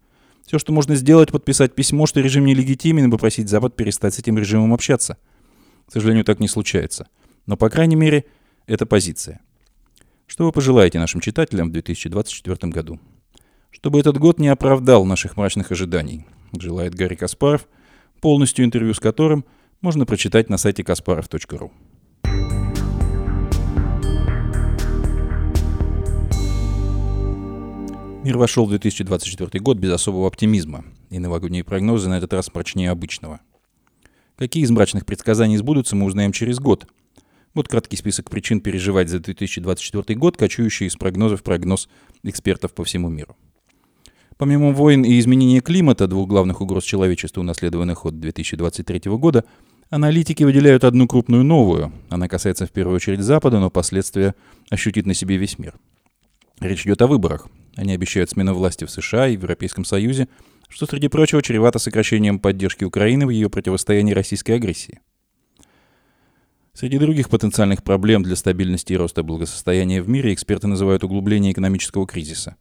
Все, что можно сделать, подписать письмо, что режим нелегитимен, и попросить Запад перестать с этим режимом общаться. К сожалению, так не случается. Но, по крайней мере, это позиция. Что вы пожелаете нашим читателям в 2024 году? Чтобы этот год не оправдал наших мрачных ожиданий, желает Гарри Каспаров, полностью интервью с которым можно прочитать на сайте kasparov.ru. Мир вошел в 2024 год без особого оптимизма, и новогодние прогнозы на этот раз мрачнее обычного. Какие из мрачных предсказаний сбудутся, мы узнаем через год – вот краткий список причин переживать за 2024 год, кочующий из прогнозов прогноз экспертов по всему миру. Помимо войн и изменения климата, двух главных угроз человечеству, унаследованных от 2023 года, аналитики выделяют одну крупную новую. Она касается в первую очередь Запада, но последствия ощутит на себе весь мир. Речь идет о выборах. Они обещают смену власти в США и в Европейском Союзе, что, среди прочего, чревато сокращением поддержки Украины в ее противостоянии российской агрессии. Среди других потенциальных проблем для стабильности и роста благосостояния в мире эксперты называют углубление экономического кризиса.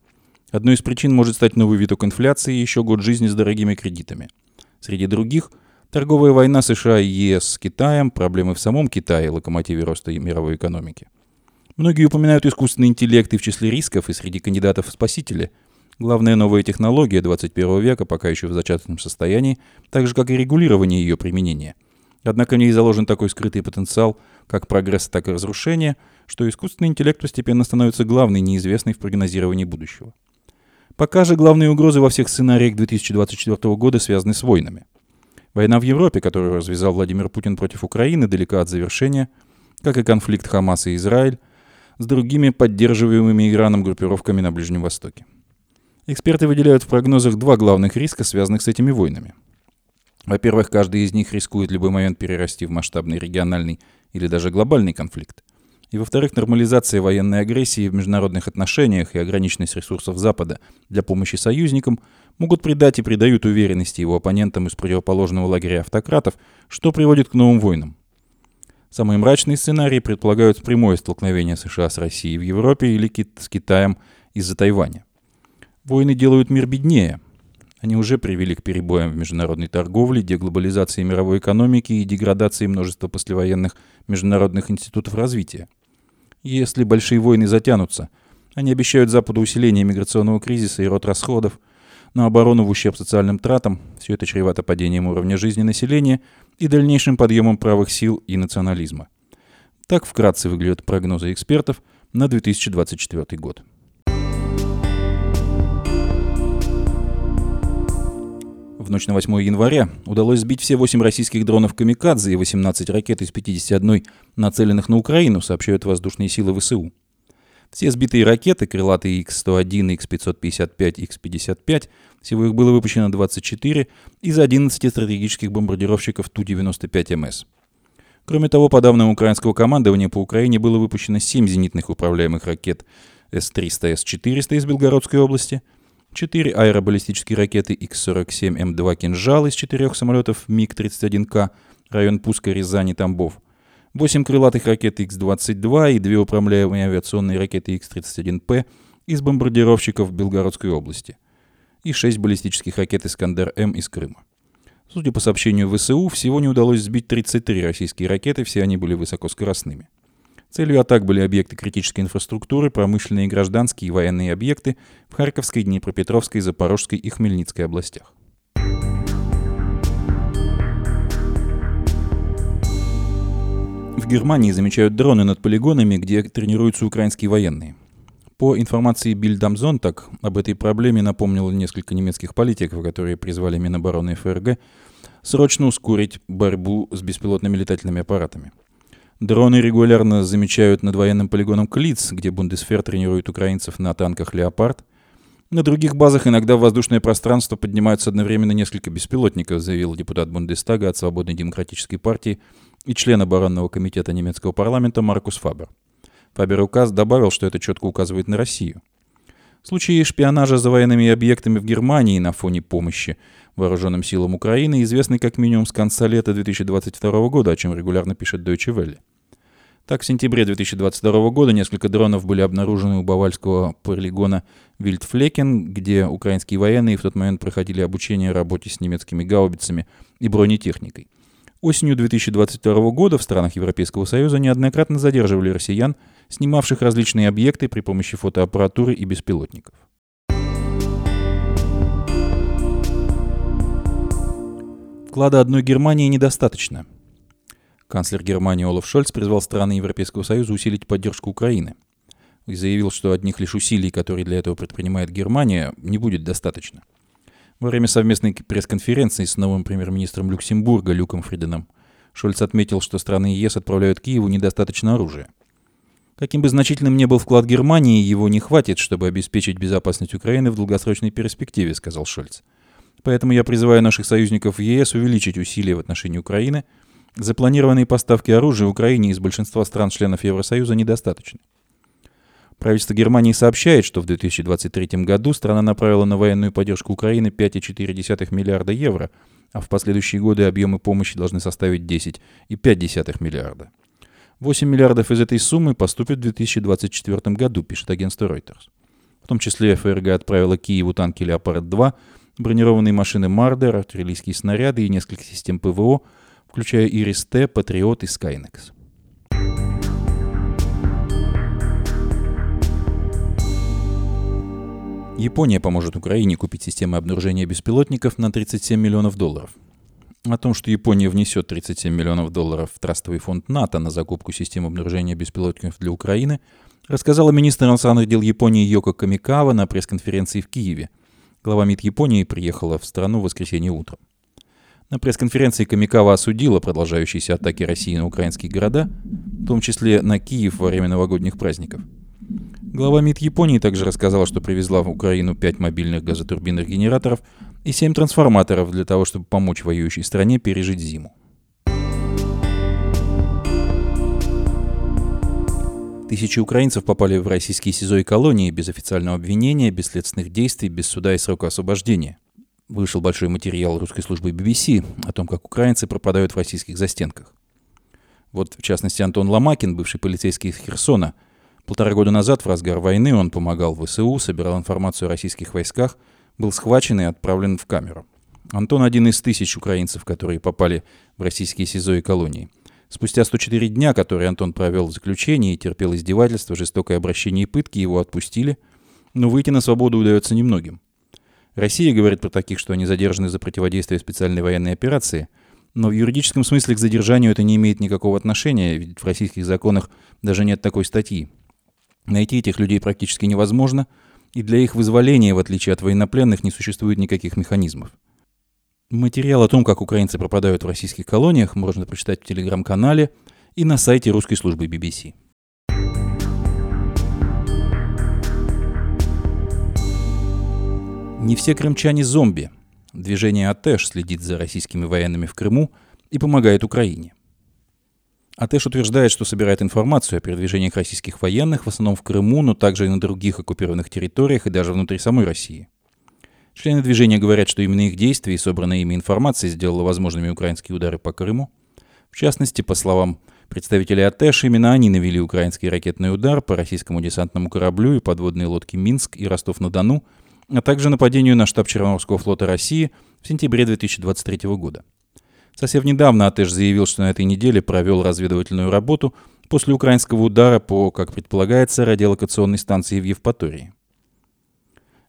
Одной из причин может стать новый виток инфляции и еще год жизни с дорогими кредитами. Среди других – торговая война США и ЕС с Китаем, проблемы в самом Китае, локомотиве роста мировой экономики. Многие упоминают искусственный интеллект и в числе рисков, и среди кандидатов в спасители. Главная новая технология 21 века пока еще в зачаточном состоянии, так же как и регулирование ее применения – Однако в ней заложен такой скрытый потенциал, как прогресс, так и разрушение, что искусственный интеллект постепенно становится главной неизвестной в прогнозировании будущего. Пока же главные угрозы во всех сценариях 2024 года связаны с войнами. Война в Европе, которую развязал Владимир Путин против Украины, далека от завершения, как и конфликт Хамас и Израиль с другими поддерживаемыми Ираном группировками на Ближнем Востоке. Эксперты выделяют в прогнозах два главных риска, связанных с этими войнами – во-первых, каждый из них рискует в любой момент перерасти в масштабный региональный или даже глобальный конфликт. И во-вторых, нормализация военной агрессии в международных отношениях и ограниченность ресурсов Запада для помощи союзникам могут придать и придают уверенности его оппонентам из противоположного лагеря автократов, что приводит к новым войнам. Самые мрачные сценарии предполагают прямое столкновение США с Россией в Европе или с Китаем из-за Тайваня. Войны делают мир беднее, они уже привели к перебоям в международной торговле, деглобализации мировой экономики и деградации множества послевоенных международных институтов развития. Если большие войны затянутся, они обещают Западу усиление миграционного кризиса и рот расходов, на оборону в ущерб социальным тратам, все это чревато падением уровня жизни населения и дальнейшим подъемом правых сил и национализма. Так вкратце выглядят прогнозы экспертов на 2024 год. В ночь на 8 января удалось сбить все 8 российских дронов «Камикадзе» и 18 ракет из 51, нацеленных на Украину, сообщают воздушные силы ВСУ. Все сбитые ракеты, крылатые X-101, X-555, X-55, всего их было выпущено 24 из 11 стратегических бомбардировщиков Ту-95МС. Кроме того, по данным украинского командования, по Украине было выпущено 7 зенитных управляемых ракет С-300, С-400 из Белгородской области, 4 аэробаллистические ракеты Х-47М2 «Кинжал» из четырех самолетов МиГ-31К, район пуска Рязани-Тамбов, 8 крылатых ракет Х-22 и 2 управляемые авиационные ракеты Х-31П из бомбардировщиков Белгородской области и 6 баллистических ракет «Искандер-М» из Крыма. Судя по сообщению ВСУ, всего не удалось сбить 33 российские ракеты, все они были высокоскоростными. Целью атак были объекты критической инфраструктуры, промышленные, гражданские и военные объекты в Харьковской, Днепропетровской, Запорожской и Хмельницкой областях. В Германии замечают дроны над полигонами, где тренируются украинские военные. По информации Бильдамзон, так об этой проблеме напомнило несколько немецких политиков, которые призвали Минобороны ФРГ срочно ускорить борьбу с беспилотными летательными аппаратами. Дроны регулярно замечают над военным полигоном Клиц, где Бундесфер тренирует украинцев на танках «Леопард». На других базах иногда в воздушное пространство поднимаются одновременно несколько беспилотников, заявил депутат Бундестага от Свободной демократической партии и член оборонного комитета немецкого парламента Маркус Фабер. Фабер-указ добавил, что это четко указывает на Россию. Случаи шпионажа за военными объектами в Германии на фоне помощи вооруженным силам Украины известны как минимум с конца лета 2022 года, о чем регулярно пишет Deutsche Welle. Так, в сентябре 2022 года несколько дронов были обнаружены у бавальского полигона Вильдфлекен, где украинские военные в тот момент проходили обучение работе с немецкими гаубицами и бронетехникой. Осенью 2022 года в странах Европейского Союза неоднократно задерживали россиян, снимавших различные объекты при помощи фотоаппаратуры и беспилотников. Вклада одной Германии недостаточно. Канцлер Германии Олаф Шольц призвал страны Европейского Союза усилить поддержку Украины и заявил, что одних лишь усилий, которые для этого предпринимает Германия, не будет достаточно – во время совместной пресс-конференции с новым премьер-министром Люксембурга Люком Фриденом Шольц отметил, что страны ЕС отправляют Киеву недостаточно оружия. Каким бы значительным ни был вклад Германии, его не хватит, чтобы обеспечить безопасность Украины в долгосрочной перспективе, сказал Шольц. Поэтому я призываю наших союзников в ЕС увеличить усилия в отношении Украины. Запланированные поставки оружия Украине из большинства стран-членов Евросоюза недостаточны. Правительство Германии сообщает, что в 2023 году страна направила на военную поддержку Украины 5,4 миллиарда евро, а в последующие годы объемы помощи должны составить 10,5 миллиарда. 8 миллиардов из этой суммы поступят в 2024 году, пишет агентство Reuters. В том числе ФРГ отправила Киеву танки «Леопард-2», бронированные машины «Мардер», артиллерийские снаряды и несколько систем ПВО, включая «Ирис-Т», «Патриот» и «Скайнекс». Япония поможет Украине купить системы обнаружения беспилотников на 37 миллионов долларов. О том, что Япония внесет 37 миллионов долларов в трастовый фонд НАТО на закупку систем обнаружения беспилотников для Украины, рассказала министр иностранных дел Японии Йоко Камикава на пресс-конференции в Киеве. Глава МИД Японии приехала в страну в воскресенье утром. На пресс-конференции Камикава осудила продолжающиеся атаки России на украинские города, в том числе на Киев во время новогодних праздников – Глава МИД Японии также рассказала, что привезла в Украину 5 мобильных газотурбинных генераторов и 7 трансформаторов для того, чтобы помочь воюющей стране пережить зиму. Тысячи украинцев попали в российские СИЗО и колонии без официального обвинения, без следственных действий, без суда и срока освобождения. Вышел большой материал русской службы BBC о том, как украинцы пропадают в российских застенках. Вот, в частности, Антон Ломакин, бывший полицейский из Херсона – Полтора года назад, в разгар войны, он помогал ВСУ, собирал информацию о российских войсках, был схвачен и отправлен в камеру. Антон один из тысяч украинцев, которые попали в российские СИЗО и колонии. Спустя 104 дня, которые Антон провел в заключении и терпел издевательства, жестокое обращение и пытки, его отпустили, но выйти на свободу удается немногим. Россия говорит про таких, что они задержаны за противодействие специальной военной операции, но в юридическом смысле к задержанию это не имеет никакого отношения, ведь в российских законах даже нет такой статьи. Найти этих людей практически невозможно, и для их вызволения, в отличие от военнопленных, не существует никаких механизмов. Материал о том, как украинцы пропадают в российских колониях, можно прочитать в телеграм-канале и на сайте русской службы BBC. Не все крымчане зомби. Движение АТЭШ следит за российскими военными в Крыму и помогает Украине. АТЭШ утверждает, что собирает информацию о передвижениях российских военных, в основном в Крыму, но также и на других оккупированных территориях и даже внутри самой России. Члены движения говорят, что именно их действия и собранная ими информация сделала возможными украинские удары по Крыму. В частности, по словам представителей АТЭШ, именно они навели украинский ракетный удар по российскому десантному кораблю и подводной лодке «Минск» и «Ростов-на-Дону», а также нападению на штаб Черноморского флота России в сентябре 2023 года. Совсем недавно АТЭШ заявил, что на этой неделе провел разведывательную работу после украинского удара по, как предполагается, радиолокационной станции в Евпатории.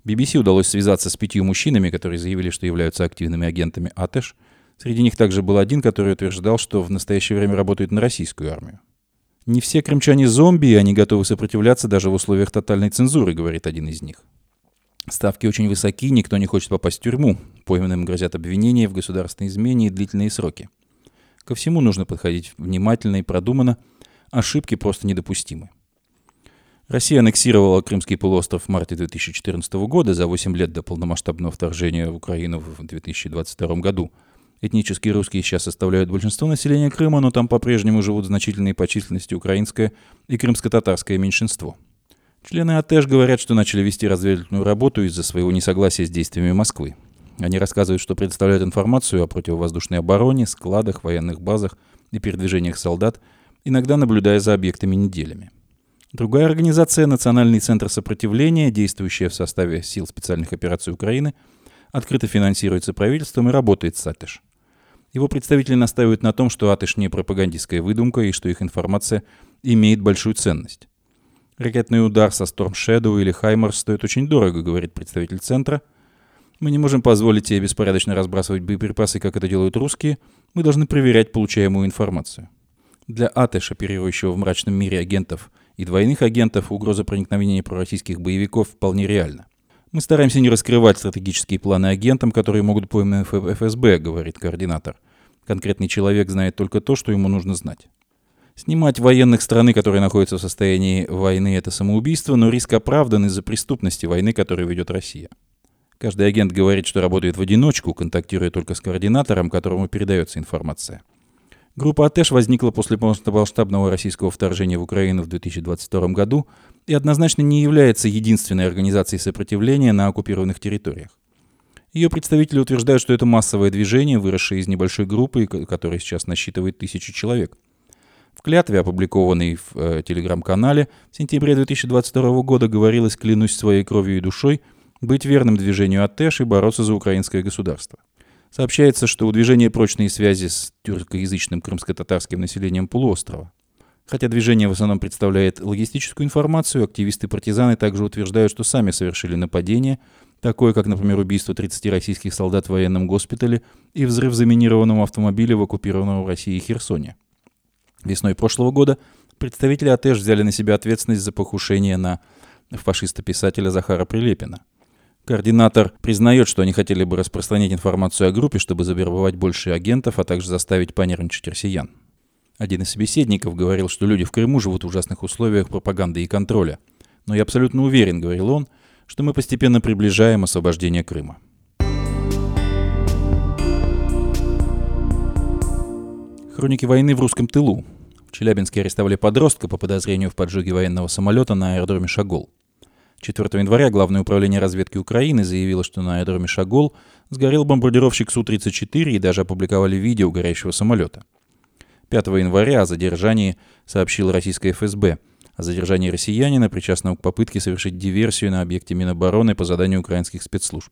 BBC удалось связаться с пятью мужчинами, которые заявили, что являются активными агентами АТЭШ. Среди них также был один, который утверждал, что в настоящее время работает на российскую армию. «Не все крымчане зомби, и они готовы сопротивляться даже в условиях тотальной цензуры», — говорит один из них. Ставки очень высоки, никто не хочет попасть в тюрьму. Пойманным грозят обвинения в государственной измене и длительные сроки. Ко всему нужно подходить внимательно и продуманно. Ошибки просто недопустимы. Россия аннексировала Крымский полуостров в марте 2014 года за 8 лет до полномасштабного вторжения в Украину в 2022 году. Этнические русские сейчас составляют большинство населения Крыма, но там по-прежнему живут значительные по численности украинское и крымско-татарское меньшинство – Члены АТЭШ говорят, что начали вести разведывательную работу из-за своего несогласия с действиями Москвы. Они рассказывают, что предоставляют информацию о противовоздушной обороне, складах, военных базах и передвижениях солдат, иногда наблюдая за объектами неделями. Другая организация, Национальный центр сопротивления, действующая в составе сил специальных операций Украины, открыто финансируется правительством и работает с АТЭШ. Его представители настаивают на том, что АТЭШ не пропагандистская выдумка и что их информация имеет большую ценность. Ракетный удар со Storm Shadow или Хаймарс стоит очень дорого, говорит представитель центра. Мы не можем позволить себе беспорядочно разбрасывать боеприпасы, как это делают русские. Мы должны проверять получаемую информацию. Для АТЭШ, оперирующего в мрачном мире агентов и двойных агентов, угроза проникновения пророссийских боевиков вполне реальна. Мы стараемся не раскрывать стратегические планы агентам, которые могут пойманы в ФСБ, говорит координатор. Конкретный человек знает только то, что ему нужно знать. Снимать военных страны, которые находятся в состоянии войны, это самоубийство, но риск оправдан из-за преступности войны, которую ведет Россия. Каждый агент говорит, что работает в одиночку, контактируя только с координатором, которому передается информация. Группа АТЭШ возникла после полномасштабного российского вторжения в Украину в 2022 году и однозначно не является единственной организацией сопротивления на оккупированных территориях. Ее представители утверждают, что это массовое движение, выросшее из небольшой группы, которая сейчас насчитывает тысячу человек. Клятве, опубликованной в э, телеграм-канале в сентябре 2022 года, говорилось «клянусь своей кровью и душой быть верным движению АТЭШ и бороться за украинское государство». Сообщается, что у движения прочные связи с тюркоязычным крымско-татарским населением полуострова. Хотя движение в основном представляет логистическую информацию, активисты-партизаны также утверждают, что сами совершили нападение, такое как, например, убийство 30 российских солдат в военном госпитале и взрыв заминированного автомобиля в оккупированном России Херсоне. Весной прошлого года представители АТЭШ взяли на себя ответственность за покушение на фашиста-писателя Захара Прилепина. Координатор признает, что они хотели бы распространять информацию о группе, чтобы завербовать больше агентов, а также заставить понервничать россиян. Один из собеседников говорил, что люди в Крыму живут в ужасных условиях пропаганды и контроля. Но я абсолютно уверен, говорил он, что мы постепенно приближаем освобождение Крыма. Хроники войны в русском тылу. Челябинске арестовали подростка по подозрению в поджоге военного самолета на аэродроме Шагол. 4 января Главное управление разведки Украины заявило, что на аэродроме Шагол сгорел бомбардировщик Су-34 и даже опубликовали видео горящего самолета. 5 января о задержании сообщила российская ФСБ. О задержании россиянина, причастного к попытке совершить диверсию на объекте Минобороны по заданию украинских спецслужб.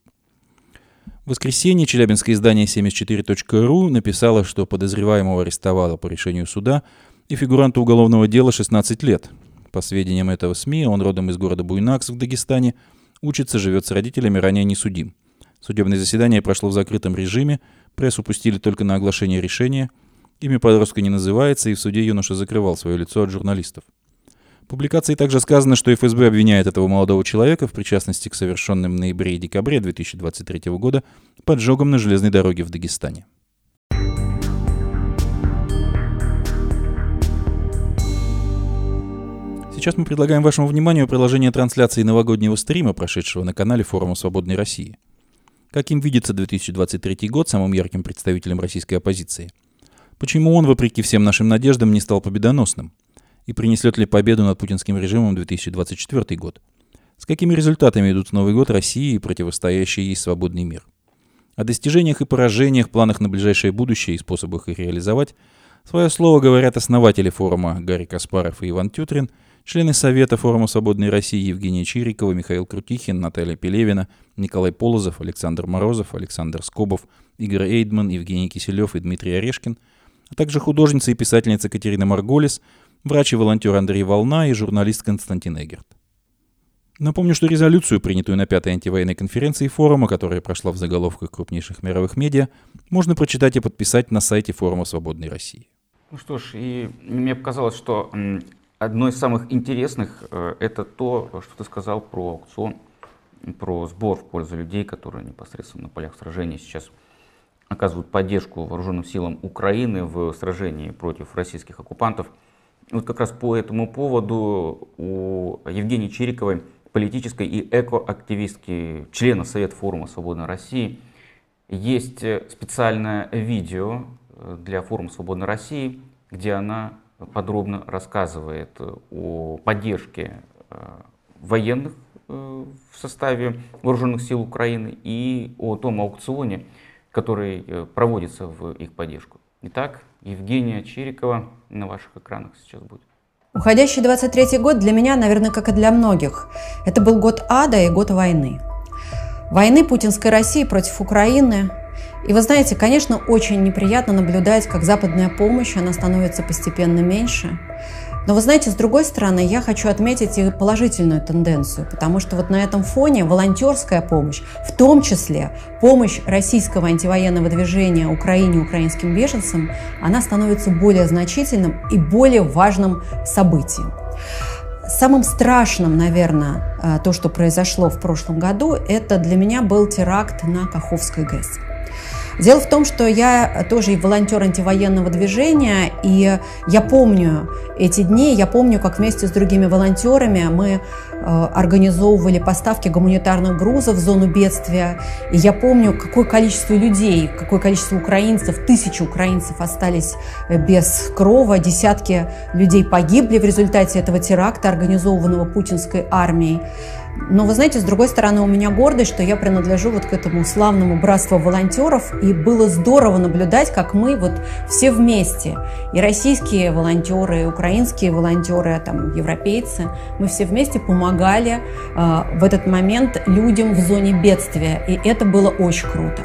В воскресенье челябинское издание 74.ru написало, что подозреваемого арестовало по решению суда – и фигуранту уголовного дела 16 лет. По сведениям этого СМИ, он родом из города Буйнакс в Дагестане, учится, живет с родителями, ранее не судим. Судебное заседание прошло в закрытом режиме, прессу пустили только на оглашение решения. Имя подростка не называется, и в суде юноша закрывал свое лицо от журналистов. В публикации также сказано, что ФСБ обвиняет этого молодого человека в причастности к совершенным в ноябре и декабре 2023 года поджогам на железной дороге в Дагестане. Сейчас мы предлагаем вашему вниманию приложение трансляции новогоднего стрима, прошедшего на канале форума «Свободной России». Каким видится 2023 год самым ярким представителем российской оппозиции? Почему он, вопреки всем нашим надеждам, не стал победоносным? И принесет ли победу над путинским режимом 2024 год? С какими результатами идут Новый год России и противостоящий ей свободный мир? О достижениях и поражениях, планах на ближайшее будущее и способах их реализовать свое слово говорят основатели форума Гарри Каспаров и Иван Тютрин – Члены Совета форума «Свободной России» Евгения Чирикова, Михаил Крутихин, Наталья Пелевина, Николай Полозов, Александр Морозов, Александр Скобов, Игорь Эйдман, Евгений Киселев и Дмитрий Орешкин, а также художница и писательница Катерина Марголис, врач и волонтер Андрей Волна и журналист Константин Эгерт. Напомню, что резолюцию, принятую на пятой антивоенной конференции форума, которая прошла в заголовках крупнейших мировых медиа, можно прочитать и подписать на сайте форума «Свободной России». Ну что ж, и мне показалось, что Одно из самых интересных э, это то, что ты сказал про аукцион, про сбор в пользу людей, которые непосредственно на полях сражений сейчас оказывают поддержку вооруженным силам Украины в сражении против российских оккупантов. Вот как раз по этому поводу у Евгении Чириковой, политической и экоактивистки, члена Совета форума «Свободной России», есть специальное видео э, для форума «Свободной России», где она подробно рассказывает о поддержке э, военных э, в составе вооруженных сил Украины и о том аукционе, который э, проводится в их поддержку. Итак, Евгения Чирикова на ваших экранах сейчас будет. Уходящий 23 год для меня, наверное, как и для многих, это был год ада и год войны. Войны путинской России против Украины, и вы знаете, конечно, очень неприятно наблюдать, как западная помощь, она становится постепенно меньше. Но вы знаете, с другой стороны, я хочу отметить и положительную тенденцию, потому что вот на этом фоне волонтерская помощь, в том числе помощь российского антивоенного движения Украине украинским беженцам, она становится более значительным и более важным событием. Самым страшным, наверное, э, то, что произошло в прошлом году, это для меня был теракт на Каховской ГЭС. Дело в том, что я тоже и волонтер антивоенного движения, и я помню эти дни, я помню, как вместе с другими волонтерами мы э, организовывали поставки гуманитарных грузов в зону бедствия. И я помню, какое количество людей, какое количество украинцев, тысячи украинцев остались э, без крова, десятки людей погибли в результате этого теракта, организованного путинской армией. Но вы знаете, с другой стороны, у меня гордость, что я принадлежу вот к этому славному братству волонтеров, и было здорово наблюдать, как мы вот все вместе, и российские волонтеры, и украинские волонтеры, там, европейцы, мы все вместе помогали э, в этот момент людям в зоне бедствия, и это было очень круто.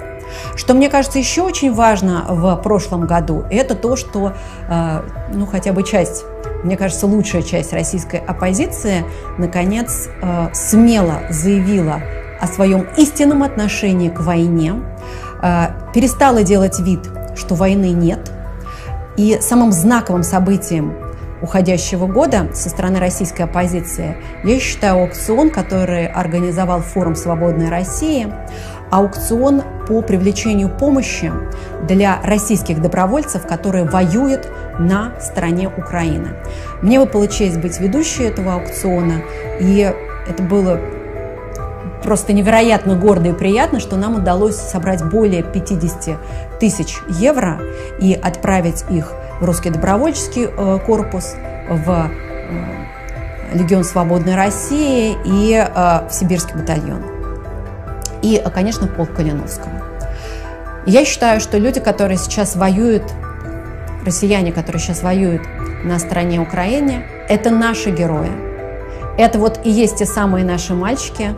Что мне кажется еще очень важно в прошлом году, это то, что э, ну, хотя бы часть мне кажется, лучшая часть российской оппозиции, наконец, э, смело заявила о своем истинном отношении к войне, э, перестала делать вид, что войны нет. И самым знаковым событием уходящего года со стороны российской оппозиции я считаю аукцион, который организовал форум «Свободной России», аукцион по привлечению помощи для российских добровольцев, которые воюют на стороне Украины. Мне выпала честь быть ведущей этого аукциона, и это было просто невероятно гордо и приятно, что нам удалось собрать более 50 тысяч евро и отправить их в русский добровольческий э, корпус, в э, Легион Свободной России и э, в Сибирский батальон и, конечно, полк Калиновского. Я считаю, что люди, которые сейчас воюют, россияне, которые сейчас воюют на стороне Украины, это наши герои. Это вот и есть те самые наши мальчики,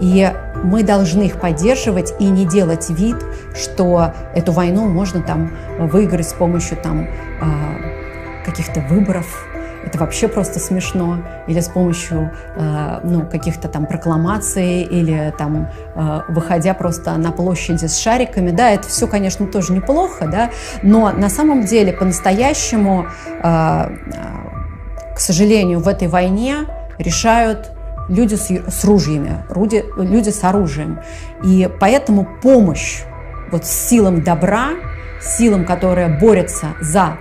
и мы должны их поддерживать и не делать вид, что эту войну можно там выиграть с помощью там а, каких-то выборов, это вообще просто смешно, или с помощью э, ну, каких-то там прокламаций, или там э, выходя просто на площади с шариками, да, это все, конечно, тоже неплохо, да, но на самом деле по-настоящему, э, э, к сожалению, в этой войне решают люди с, с ружьями, люди, люди с оружием. И поэтому помощь вот силам добра, силам, которые борются за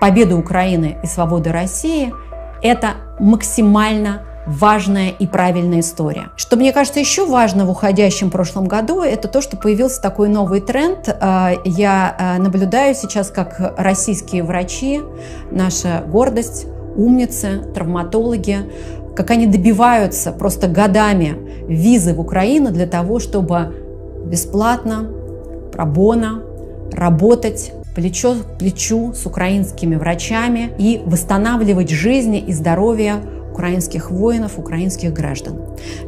победы Украины и свободы России – это максимально важная и правильная история. Что мне кажется еще важно в уходящем прошлом году, это то, что появился такой новый тренд. А, я а, наблюдаю сейчас, как российские врачи, наша гордость, умницы, травматологи, как они добиваются просто годами визы в Украину для того, чтобы бесплатно, пробона, работать плечо к плечу с украинскими врачами и восстанавливать жизни и здоровье украинских воинов, украинских граждан.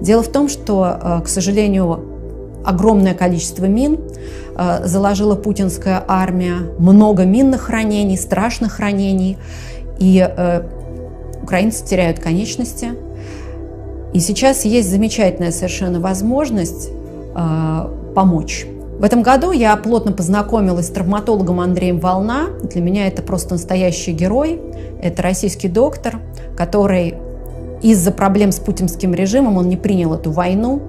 Дело в том, что, э, к сожалению, огромное количество мин э, заложила путинская армия, много минных ранений, страшных ранений, и э, украинцы теряют конечности. И сейчас есть замечательная совершенно возможность помочь в этом году я плотно познакомилась с травматологом Андреем Волна. Для меня это просто настоящий герой. Это российский доктор, который из-за проблем с путинским режимом он не принял эту войну.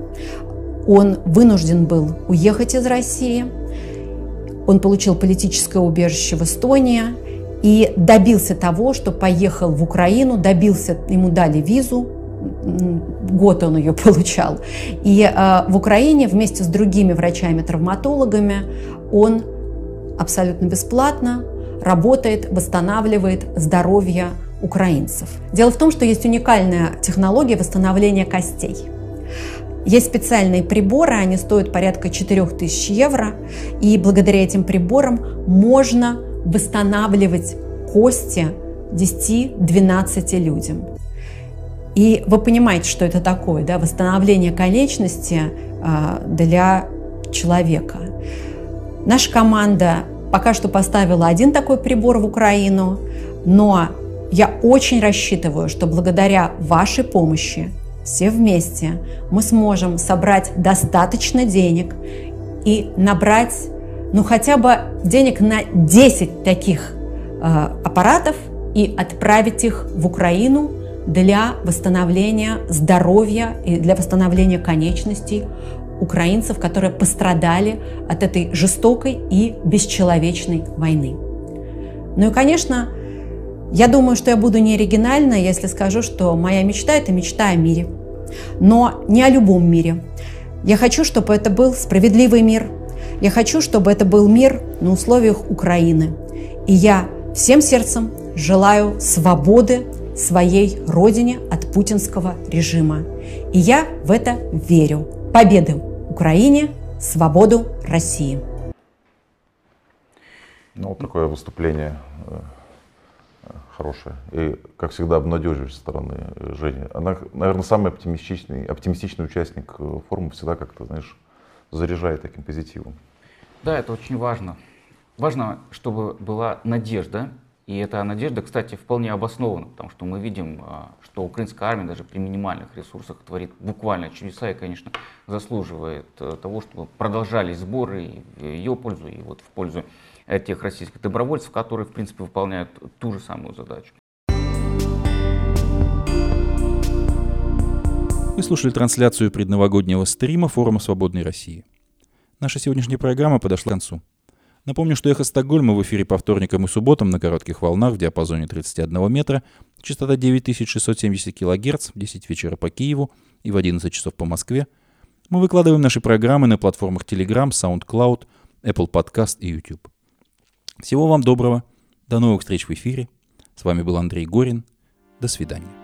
Он вынужден был уехать из России. Он получил политическое убежище в Эстонии и добился того, что поехал в Украину, добился, ему дали визу, год он ее получал. И э, в Украине вместе с другими врачами-травматологами он абсолютно бесплатно работает, восстанавливает здоровье украинцев. Дело в том, что есть уникальная технология восстановления костей. Есть специальные приборы, они стоят порядка 4000 евро, и благодаря этим приборам можно восстанавливать кости 10-12 людям. И вы понимаете, что это такое, да, восстановление конечности а, для человека. Наша команда пока что поставила один такой прибор в Украину, но я очень рассчитываю, что благодаря вашей помощи все вместе мы сможем собрать достаточно денег и набрать ну хотя бы денег на 10 таких э, аппаратов и отправить их в Украину для восстановления здоровья и для восстановления конечностей украинцев, которые пострадали от этой жестокой и бесчеловечной войны. Ну и, конечно, я думаю, что я буду не оригинальна, если скажу, что моя мечта – это мечта о мире. Но не о любом мире. Я хочу, чтобы это был справедливый мир. Я хочу, чтобы это был мир на условиях Украины. И я всем сердцем желаю свободы своей родине от путинского режима. И я в это верю. Победы Украине, свободу России. Ну, вот такое выступление э, хорошее. И, как всегда, обнадеживающей стороны э, Жени. Она, наверное, самый оптимистичный, оптимистичный участник э, форума, всегда как-то, знаешь, заряжает таким позитивом. Да, это очень важно. Важно, чтобы была надежда и эта надежда, кстати, вполне обоснована, потому что мы видим, а, что украинская армия даже при минимальных ресурсах творит буквально чудеса и, конечно, заслуживает э, того, чтобы продолжались сборы в ее пользу и вот в пользу тех российских добровольцев, которые, в принципе, выполняют ту же самую задачу. Вы слушали трансляцию предновогоднего стрима форума «Свободной России». Наша сегодняшняя программа подошла к концу. Напомню, что «Эхо Стокгольма» в эфире по вторникам и субботам на коротких волнах в диапазоне 31 метра, частота 9670 кГц в 10 вечера по Киеву и в 11 часов по Москве. Мы выкладываем наши программы на платформах Telegram, SoundCloud, Apple Podcast и YouTube. Всего вам доброго. До новых встреч в эфире. С вами был Андрей Горин. До свидания.